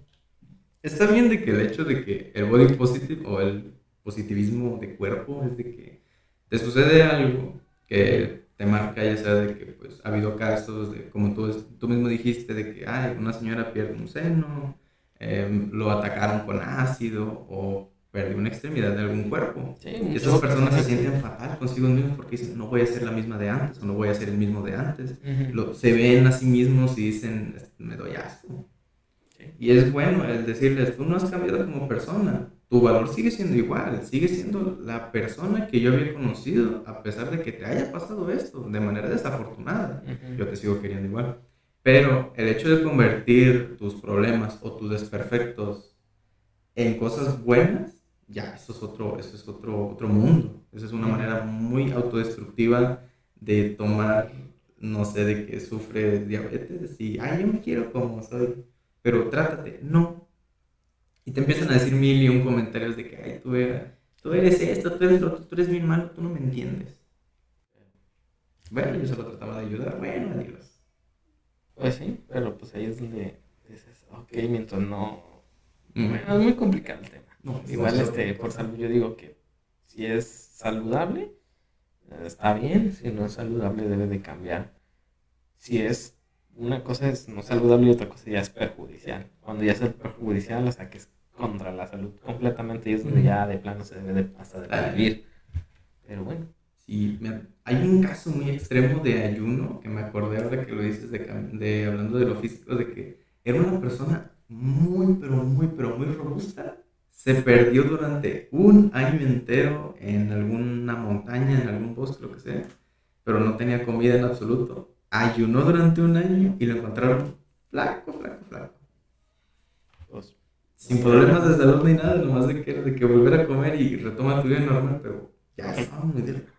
Está bien de que el hecho de que el body positive o el positivismo de cuerpo es de que te sucede algo que te marca ya sea de que pues ha habido casos de como tú, tú mismo dijiste de que ay, una señora pierde un seno, em, lo atacaron con ácido o perdió una extremidad de algún cuerpo. y esas personas se sienten fatal consigo mismos porque dicen no voy a ser la misma de antes o no voy a ser el mismo de antes. lo, se ven a sí mismos y dicen me doy asco. Y es bueno el decirles tú no has cambiado como persona tu valor sigue siendo igual, sigue siendo la persona que yo había conocido, a pesar de que te haya pasado esto de manera desafortunada. Yo te sigo queriendo igual. Pero el hecho de convertir tus problemas o tus desperfectos en cosas buenas, ya, eso es otro, eso es otro, otro mundo. Esa es una manera muy autodestructiva de tomar, no sé, de que sufre diabetes y, ay, yo me quiero como soy. Pero trátate, no, y te empiezan a decir mil y un comentarios de que, ay, tú eres, tú eres esto, tú eres lo otro, tú eres mi hermano, tú no me entiendes. Bueno, yo solo trataba de ayudar, bueno, adiós. Pues sí, pero pues ahí es donde dices, ok, mientras no... Bueno, es muy complicado el tema. Igual, este, por salud, yo digo que si es saludable, está bien, si no es saludable debe de cambiar. Si es una cosa es no saludable y otra cosa ya es perjudicial. Cuando ya es perjudicial, o sea que es contra la salud completamente y es donde ya de plano se debe de, hasta de vivir. Pero bueno. Sí, hay un caso muy extremo de ayuno que me acordé ahora que lo dices de, de hablando de lo físico, de que era una persona muy, pero muy, pero muy robusta. Se perdió durante un año entero en alguna montaña, en algún bosque, lo que sea, pero no tenía comida en absoluto. Ayunó durante un año y lo encontraron flaco, flaco, flaco. Sin problemas de salud ni nada, nomás de que, de que volver a comer y retoma tu vida normal, pero ya estaba muy delgado.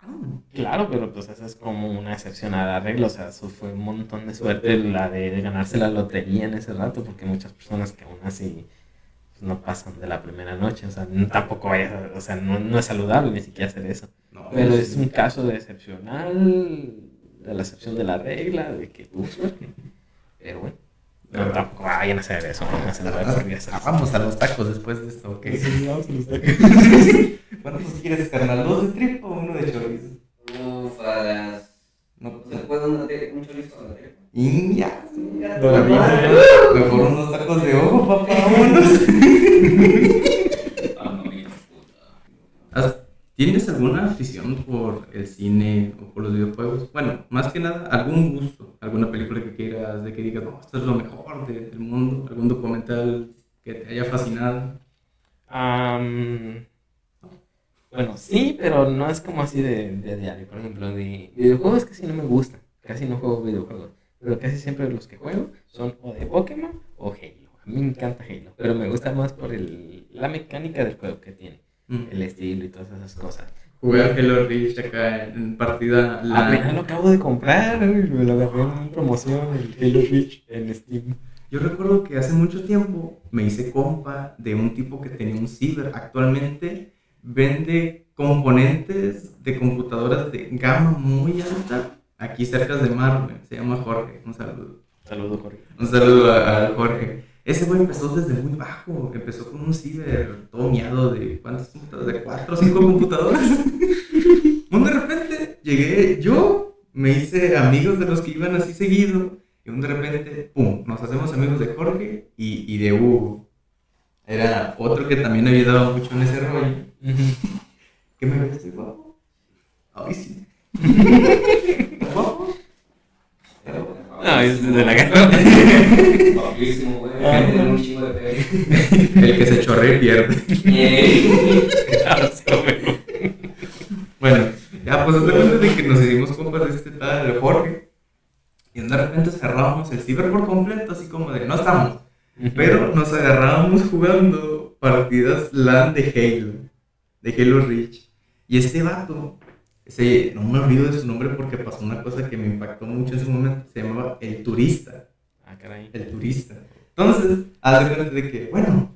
Claro, pero pues esa es como una excepción a la regla, o sea, eso fue un montón de suerte la de ganarse la lotería en ese rato, porque muchas personas que aún así pues, no pasan de la primera noche. O sea, tampoco vayas, o sea, no, es saludable ni siquiera hacer eso. Pero es un caso de excepcional, de la excepción de la regla, de que tuvo suerte. Pero bueno. No, tampoco vayan a hacer eso. Ah, vamos a los tacos después de esto, ¿ok? Sí, vamos a los tacos. bueno, pues quieres carnal, dos de trip o uno de chorizo. Para las. No, ¿Se puede un, un chorizo a la tripa? Y ya, Mejor unos tacos de ojo, papá, vámonos. ¿Tienes alguna afición por el cine o por los videojuegos? Bueno, más que nada, algún gusto, alguna película que quieras, de que digas, no, esto es lo mejor del mundo, algún documental que te haya fascinado. bueno, sí, pero no es como así de, de diario. Por ejemplo, de videojuegos casi no me gustan, casi no juego videojuegos, pero casi siempre los que juego son o de Pokémon o Halo. A mí me encanta Halo, pero me gusta más por el, la mecánica del juego que tiene el estilo y todas esas cosas. Jugar Hello Reach acá en partida. La... Apenas lo acabo de comprar, me lo agarré en promoción, el Hello Reach en Steam. Yo recuerdo que hace mucho tiempo me hice compa de un tipo que tenía un ciber. Actualmente vende componentes de computadoras de gama muy alta aquí cerca de Mar. Se llama Jorge. Un saludo. Saludo, Jorge. Un saludo a Jorge. Ese güey empezó desde muy bajo, empezó con un ciber todo miado de ¿cuántas computadoras? De cuatro o cinco computadoras. un de repente llegué yo, me hice amigos de los que iban así seguido, y un de repente, pum, nos hacemos amigos de Jorge y, y de Hugo. Era otro que también había dado mucho en ese rollo. ¿Qué me ves, guapo? Ay, sí. ¿Guapo? No, es de la gana. Ah. El que se chorre pierde. bueno, ya pues después de que nos hicimos compas de este tal Jorge. Y de repente cerrábamos el ciber por completo, así como de no estamos. Pero nos agarrábamos jugando partidas LAN de Halo, de Halo Reach. Y este vato ese, no me olvido de su nombre porque pasó una cosa que me impactó mucho en ese momento. Se llamaba El Turista. Ah, caray. El Turista. Entonces, haz de de que, bueno,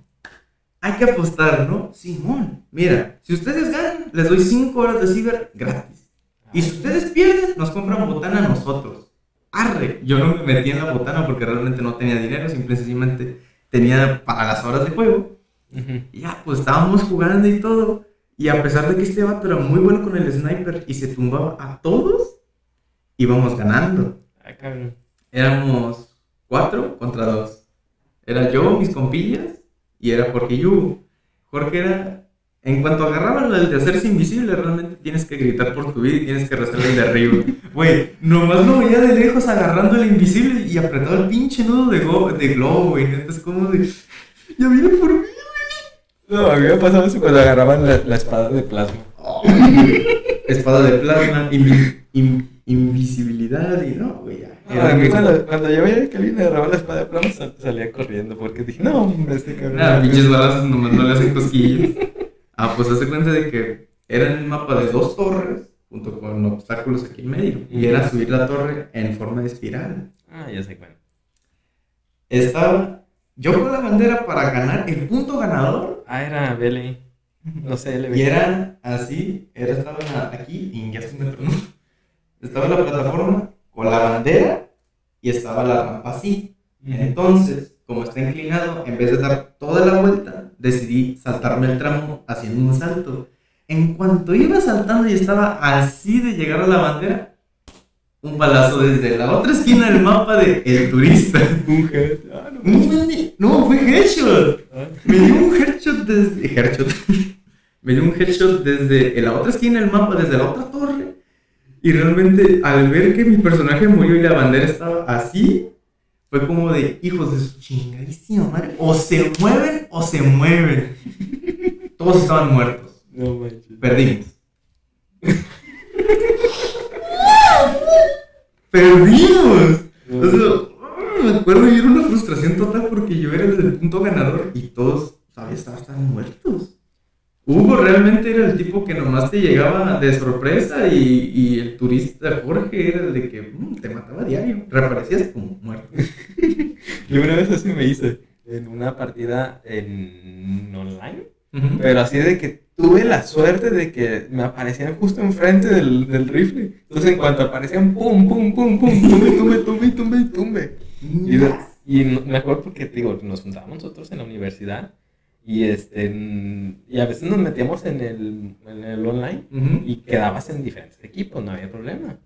hay que apostar, ¿no? Simón, mira, si ustedes ganan, les doy 5 horas de ciber gratis. Y si ustedes pierden, nos compran botana a nosotros. Arre, yo no me metí en la botana porque realmente no tenía dinero, simplemente tenía para las horas de juego. Y ya, pues estábamos jugando y todo. Y a pesar de que este vato era muy bueno con el sniper y se tumbaba a todos, íbamos ganando. Ah, Éramos cuatro contra dos. Era yo, mis compillas, y era Jorge Yu. Jorge era, en cuanto agarraban el de hacerse invisible, realmente tienes que gritar por tu vida y tienes que arrastrar el de arriba. Güey, nomás lo veía de lejos agarrando el invisible y apretaba el pinche nudo de, de globo, güey. Entonces, como de, ya viene por mí. No, a mí me pasaba eso cuando agarraban la, espada de plasma. espada de plasma, invisibilidad y no, güey. Ah, cuando, cuando yo veía que alguien agarraba la espada de plasma salía corriendo porque dije, no, hombre, este cabrón. Nada, pinches balas nomás no le hacen cosquillas. Ah, pues hace cuenta de que era el mapa de dos torres junto con obstáculos aquí en medio. Y era subir la torre en forma de espiral. Ah, ya sé cuál. Estaba yo con la bandera para ganar el punto ganador. Ah, era BLI. No sé, LB. Y era así, era, estaba aquí y ya se me Estaba la plataforma con la bandera y estaba la rampa así. Entonces, como está inclinado, en vez de dar toda la vuelta, decidí saltarme el tramo haciendo un salto. En cuanto iba saltando y estaba así de llegar a la bandera, un balazo desde la otra esquina del mapa de El Turista. un headshot. Ah, no. no, fue headshot. Ah. Me dio un headshot desde. Headshot. Me dio un headshot desde la otra esquina del mapa, desde la otra torre. Y realmente, al ver que mi personaje murió y la bandera estaba así, fue como de hijos de su chingadísima madre. O se mueven o se mueven. Todos estaban muertos. No manches. Perdimos. ¡Perdimos! O sea, me acuerdo y era una frustración total porque yo era el punto ganador y todos, ¿sabes? Estaban muertos. Hugo realmente era el tipo que nomás te llegaba de sorpresa y, y el turista Jorge era el de que mm, te mataba a diario. Reaparecías como muerto. y una vez así me hice. en una partida en online. Pero así de que tuve la suerte de que me aparecían justo enfrente del, del rifle. Entonces, en cuanto aparecían, pum, pum, pum, pum, tumbe, tumbe, tumbe, tumbe, tumbe. Y, y me acuerdo porque, digo, nos juntábamos nosotros en la universidad y este y a veces nos metíamos en el, en el online y quedabas en diferentes equipos, no había problema.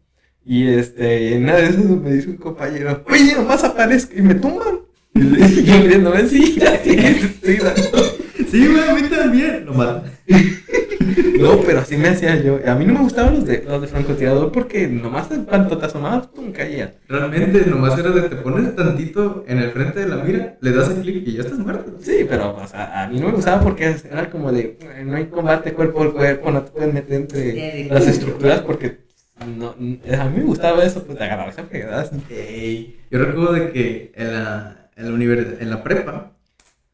Y este, en una de esas me dice un compañero, oye, nomás aparezco y me tumban. Yo viéndome, sí, así estoy dando. Sí, güey, a mí también. Lo. No, pero así me hacía yo. A mí no me gustaban los de, los de francotirador porque nomás en cuanto te asomabas, pum, caía. Realmente, nomás era de te pones tantito en el frente de la mira, le das el clic y ya estás muerto. Sí, pero o sea, a mí no me gustaba porque era como de, no hay combate cuerpo a cuerpo, no te puedes meter entre las estructuras porque no, a mí me gustaba eso, pues de agarrarse a pegadas. Yo recuerdo de que en la, en la, en la prepa,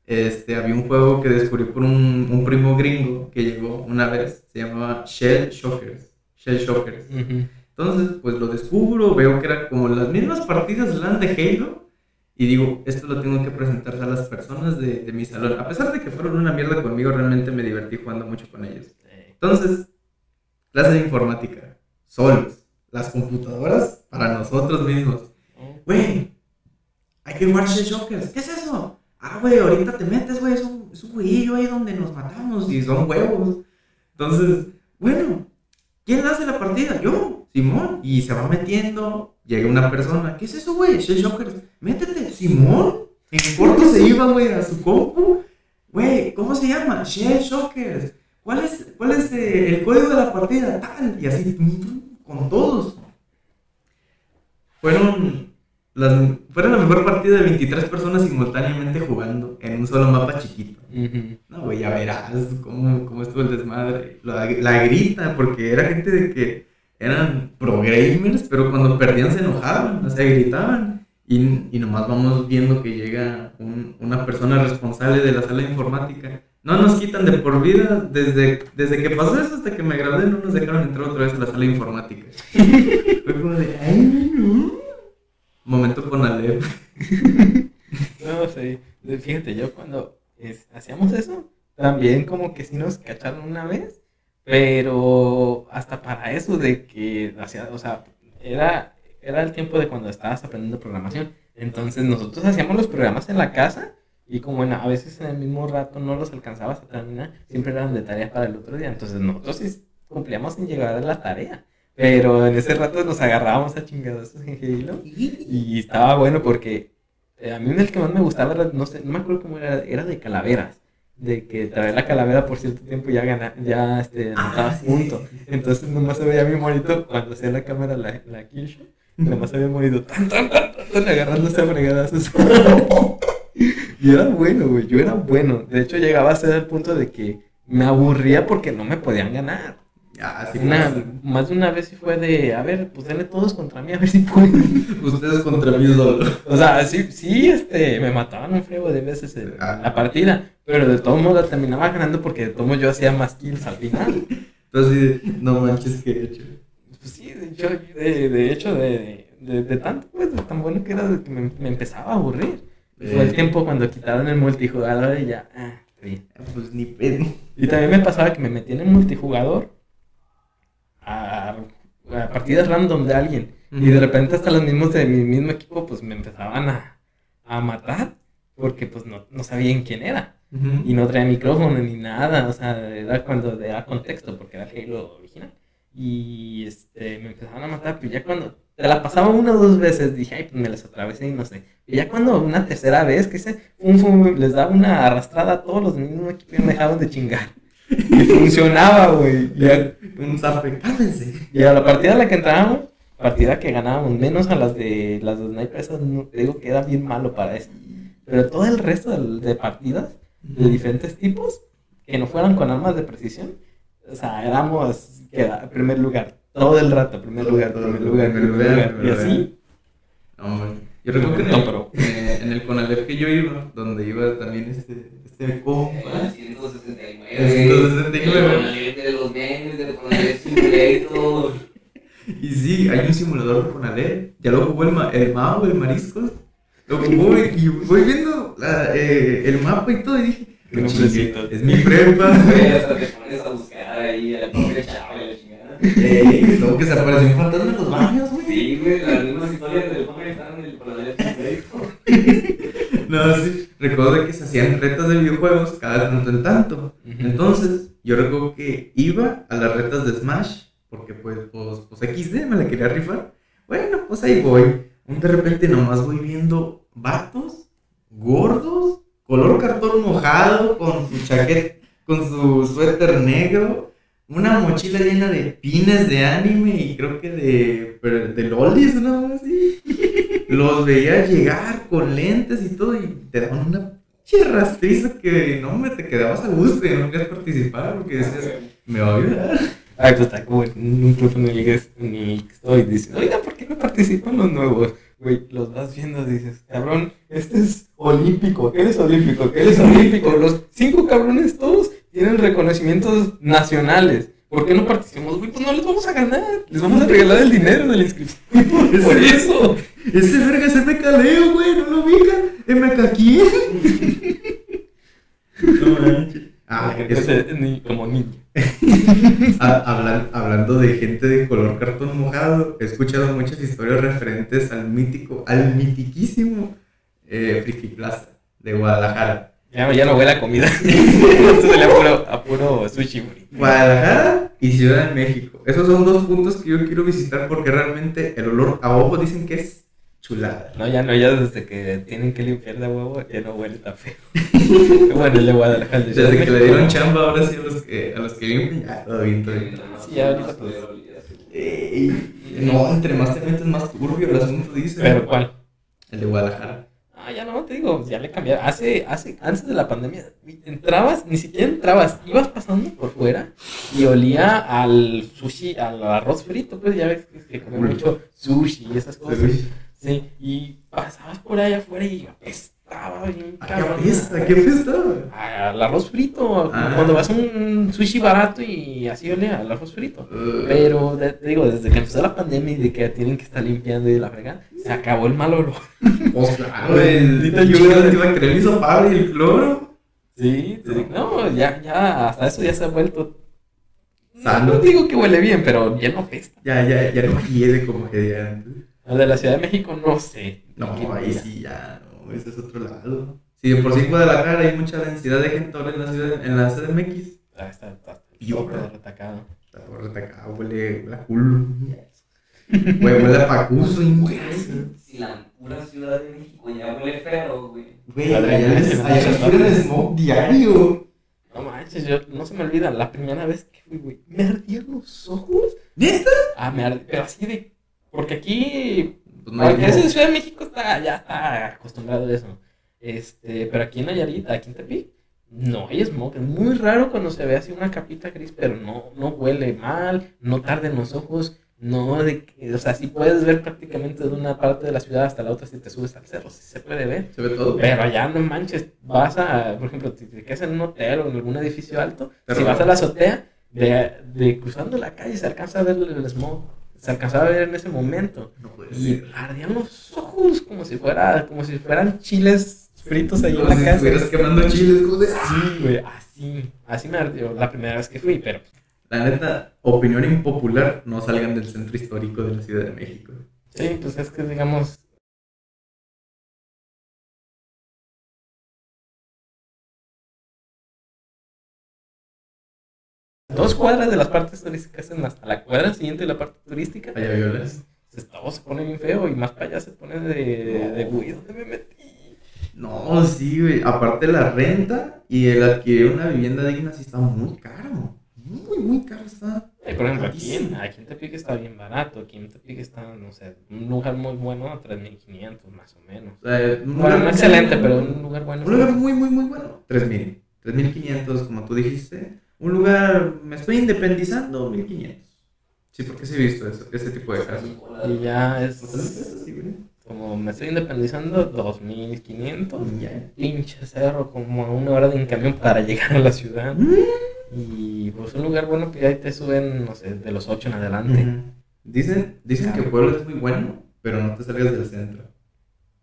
este, había un juego que descubrí por un, un, primo gringo que llegó una vez, se llamaba Shell Shockers. Shell Shockers. Entonces, pues lo descubro, veo que era como las mismas partidas LAN de Halo. Y digo, esto lo tengo que presentar a las personas de, de mi salón. A pesar de que fueron una mierda conmigo, realmente me divertí jugando mucho con ellos. Entonces, clase de informática, solos, las computadoras para nosotros mismos. Güey, hay que jugar Shell Shockers. ¿Qué es eso? ah, güey, ahorita te metes, güey, es un, es un ahí donde nos matamos y son huevos. Entonces, bueno, ¿quién hace la partida? Yo, Simón. Y se va metiendo, llega una persona, ¿qué es eso, güey? Shell Shockers, métete, Simón. En corto se iba, güey, a su compu. Güey, ¿cómo se llama? Shell Shockers. ¿Cuál es, cuál es eh, el código de la partida? Tal. Y así, con todos. Fueron las, fueron la mejor partida de 23 personas simultáneamente jugando en un solo mapa chiquito. No, güey, ya verás cómo, cómo estuvo el desmadre. La, la, grita, porque era gente de que eran pro gamers, pero cuando perdían se enojaban, o sea, gritaban. Y, y nomás vamos viendo que llega un, una persona responsable de la sala de informática. No nos quitan de por vida, desde, desde que pasó eso hasta que me gradué, no nos dejaron entrar otra vez a la sala de informática. Fue como de, ay, no. Momento con Alep. no, sí. Fíjate, yo cuando hacíamos eso, también como que sí nos cacharon una vez, pero hasta para eso de que hacía, o sea, era, era el tiempo de cuando estabas aprendiendo programación. Entonces nosotros hacíamos los programas en la casa y como a veces en el mismo rato no los alcanzabas a terminar, siempre eran de tarea para el otro día. Entonces nosotros sí cumplíamos sin llegar a la tarea. Pero en ese rato nos agarrábamos a chingados en Halo. Y estaba bueno porque eh, a mí el que más me gustaba era, no sé, no me acuerdo cómo era, era de calaveras. De que traer la calavera por cierto tiempo ya gana, ya este, ah, punto. Entonces nomás se veía mi monito cuando hacía la cámara la, la killshot. Nomás había morido tan, tan, tan, tan, agarrándose a fregadazos. y era bueno, güey. Yo era bueno. De hecho, llegaba a ser el punto de que me aburría porque no me podían ganar. Ah, más de una vez sí fue de, a ver, pues denle todos contra mí, a ver si pueden. Ustedes contra mí solo. O sea, sí, sí, este, me mataban un frego de veces en ah. la partida, pero de todos modos la terminaba ganando porque de todos modos yo hacía más kills al final. Entonces, no manches, que he hecho. Pues sí, de hecho, de, de hecho, de, de, de, tanto, pues, de tan bueno que era que me, me empezaba a aburrir. Fue el tiempo cuando quitaron el multijugador y ya, ah, bien. Pues ni pedo. Y también me pasaba que me metían en multijugador a, partidas random de alguien. Y de repente hasta los mismos de mi mismo equipo pues me empezaban a, a matar porque pues no, no sabían quién era. Y no traía micrófono ni nada, o sea, era cuando era contexto porque era Halo original. Y este, me empezaban a matar, pero ya cuando te la pasaba una o dos veces, dije, ay, pues me las atravesé y no sé. Y ya cuando una tercera vez, que se, les daba una arrastrada a todos los mismos equipos y me dejaban de chingar. Y funcionaba, güey. Un zape, cálmense. Y a la partida a la que entrábamos, partida que ganábamos, menos a las de las de snipers, te digo que era bien malo para eso. Pero todo el resto de, partidas, de diferentes tipos, que no fueran con armas de precisión, o sea, éramos queda, primer lugar. Todo el rato, primer lugar, primer lugar, primer lugar. Y así. yo recuerdo que en el, no, eh, en el Conalep que yo iba, donde iba también este este compa. 169. 169. De los memes, de Conalep Simulator. Y sí, hay un simulador de Conalep. Ya lo jugó el, el Mao, el Mariscos. voy, y voy viendo la, eh, el mapa y todo y dije, es mi prepa. Güey, hasta te pones a buscar ahí al pobre chavo y la chingada. Ey, luego que se apareció un fantasma en los baños, güey. Sí, güey, las mismas historias del estaban en el paradero de No, sí. Recuerdo que se hacían retas de videojuegos cada tanto en tanto. Entonces, yo recuerdo que iba a las retas de Smash, porque pues, pues, pues XD me la quería rifar. Bueno, pues ahí voy. De repente nomás voy viendo vatos gordos, color cartón mojado, con su chaqueta, con su suéter negro, una mochila llena de pines de anime y creo que de, de lolis, ¿no? Así. Los veía llegar con lentes y todo y te daban una pinche rastriza que no me te quedabas a gusto y no querías participar porque decías, me va a ayudar. Ay, pues está como en un club en el que, en el que estoy diciendo, oiga, ¿por qué no participan los nuevos? Güey, los vas viendo, dices, cabrón, este es olímpico, ¿qué eres olímpico? ¿Qué eres olímpico? Los cinco cabrones todos tienen reconocimientos nacionales. ¿Por qué no participamos? Güey, pues no les vamos a ganar, les vamos a regalar el dinero de la inscripción. Por eso. Ese verga es MK Leo, güey, no lo ubican. MK quién? No manches. Ah, eso- es ni- como niño. Hablan- hablando de gente de color cartón mojado, he escuchado muchas historias referentes al mítico, al mitiquísimo eh, Friki Plaza de Guadalajara. Ya, ya no huele a comida. Esto huele a puro, a puro sushi, güey. Guadalajara y Ciudad de México. Esos son dos puntos que yo quiero visitar porque realmente el olor a ojo dicen que es chulada. No, ya no, ya desde que tienen que limpiar de huevo, ya no huele tan feo. bueno, el de Guadalajara. Desde que le dieron no. chamba ahora sí a los que, a los que limpian, ya todo bien, todo bien. Sí, ya ahorita, pues. Ey, no, entre más te metes más turbio el asunto, dice. ¿Pero cuál? El de Guadalajara. Ah, ya no, te digo, ya le cambiaron. Hace, hace, antes de la pandemia, entrabas, ni siquiera entrabas, ibas pasando por fuera y olía al sushi, al arroz frito, pues ya ves que, que comen Uy. mucho sushi y esas cosas. Sí, y pasabas por allá afuera y apestaba bien ¿A qué cabrón. apesta? ¿Qué apesta? Al arroz frito, Ah. cuando vas a un sushi barato y así olía al arroz frito. Uh, Pero te digo, desde que empezó la pandemia y de que tienen que estar limpiando y la fregada, se acabó el mal olor. el Bendita paro y el cloro. Sí, te digo, no, ya, ya, hasta eso ya se ha vuelto. Sano. No digo que huele bien, pero ya no apesta. Ya, ya, ya no hiede como que de antes. El de la Ciudad de México, no sé. No, ¿Quién ahí sí ya, no, ese es otro lado. Sí, de por sí en Guadalajara hay mucha densidad de gente ahora en la ciudad, en la CDMX. Ah, está, está, está todo retacado. La torre de acá huele, huele a culo. Güey, huele a pacuso y Güey, si la pura Ciudad de México ya huele feo, güey. Güey, allá ponen tarde. smoke diario. No manches, yo no se me olvida, la primera vez que fui, güey, me ardían los ojos. ¿Neta? Ah, me ardían, pero así de. Porque aquí Pues no Porque smoke. Ciudad de México está, ya está acostumbrado a eso. Este, pero aquí en Nayarit, aquí en Tepic, no hay smog. Es muy raro cuando se ve así una capita gris, pero no, no huele mal, no tarda en los ojos, no de o sea, sí puedes ver prácticamente de una parte de la ciudad hasta la otra si te subes al cerro, sí se puede ver. Se ve todo. Pero allá no manches, vas a, por ejemplo, si te quedas en un hotel o en algún edificio alto, Pero- si vas a la azotea, de, de cruzando la calle se alcanza a ver el smog, se alcanzaba a ver en ese momento. No Y ser. ardían los ojos como si fuera, como si fueran chiles fritos ahí en Como la si casa. estuvieras quemando chiles, como de- Sí, güey, así. Así me ardió la primera vez que fui, pero La neta, opinión impopular, no salgan del centro histórico de la Ciudad de México. sí, pues es que digamos. Dos cuadras de las partes turísticas en hasta la cuadra siguiente de la parte turística. Allá violas. se- Todo se pone bien feo y más para allá se pone de, de güey, ¿dónde me metí? No, sí, güey. Aparte la renta y el adquirir una vivienda digna sí está muy caro. Muy, muy caro está. Eh, por ejemplo, aquí en, aquí en Tepic está bien barato. Aquí en Tepic está, no sé, un lugar muy bueno a 3.500 más o menos. Un Bueno, no excelente, pero un lugar bueno. Un lugar muy, muy, muy bueno. 3000. 3500, como tú dijiste. Un lugar, me estoy independizando, 1500. Sí, porque sí he visto eso, ese tipo de casos. Y ya es como me estoy independizando, 2.500. Ya. Pinche cerro, como a una hora de en camión para llegar a la ciudad. Mm. Y pues un lugar bueno que ahí te suben, no sé, de los 8 en adelante. Dicen, dicen que Puebla es muy bueno, pero no te salgas del centro.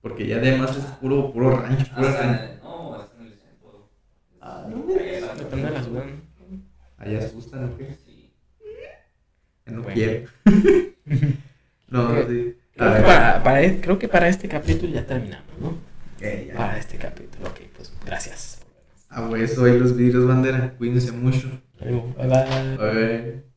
Porque ya además es puro, puro rancho, puro rancho. el- No, hasta en el centro. Ah, Depende de la ciudad. Allá asustan, ¿o qué? Sí. No Bueno. quiero. no, sí. A Creo que, para, para e- creo que para este capítulo ya terminamos, ¿no? Ya. Para este capítulo, ok, pues gracias. A hueso, ahí los vidrios bandera. Cuídense mucho. Bye bye. Bye.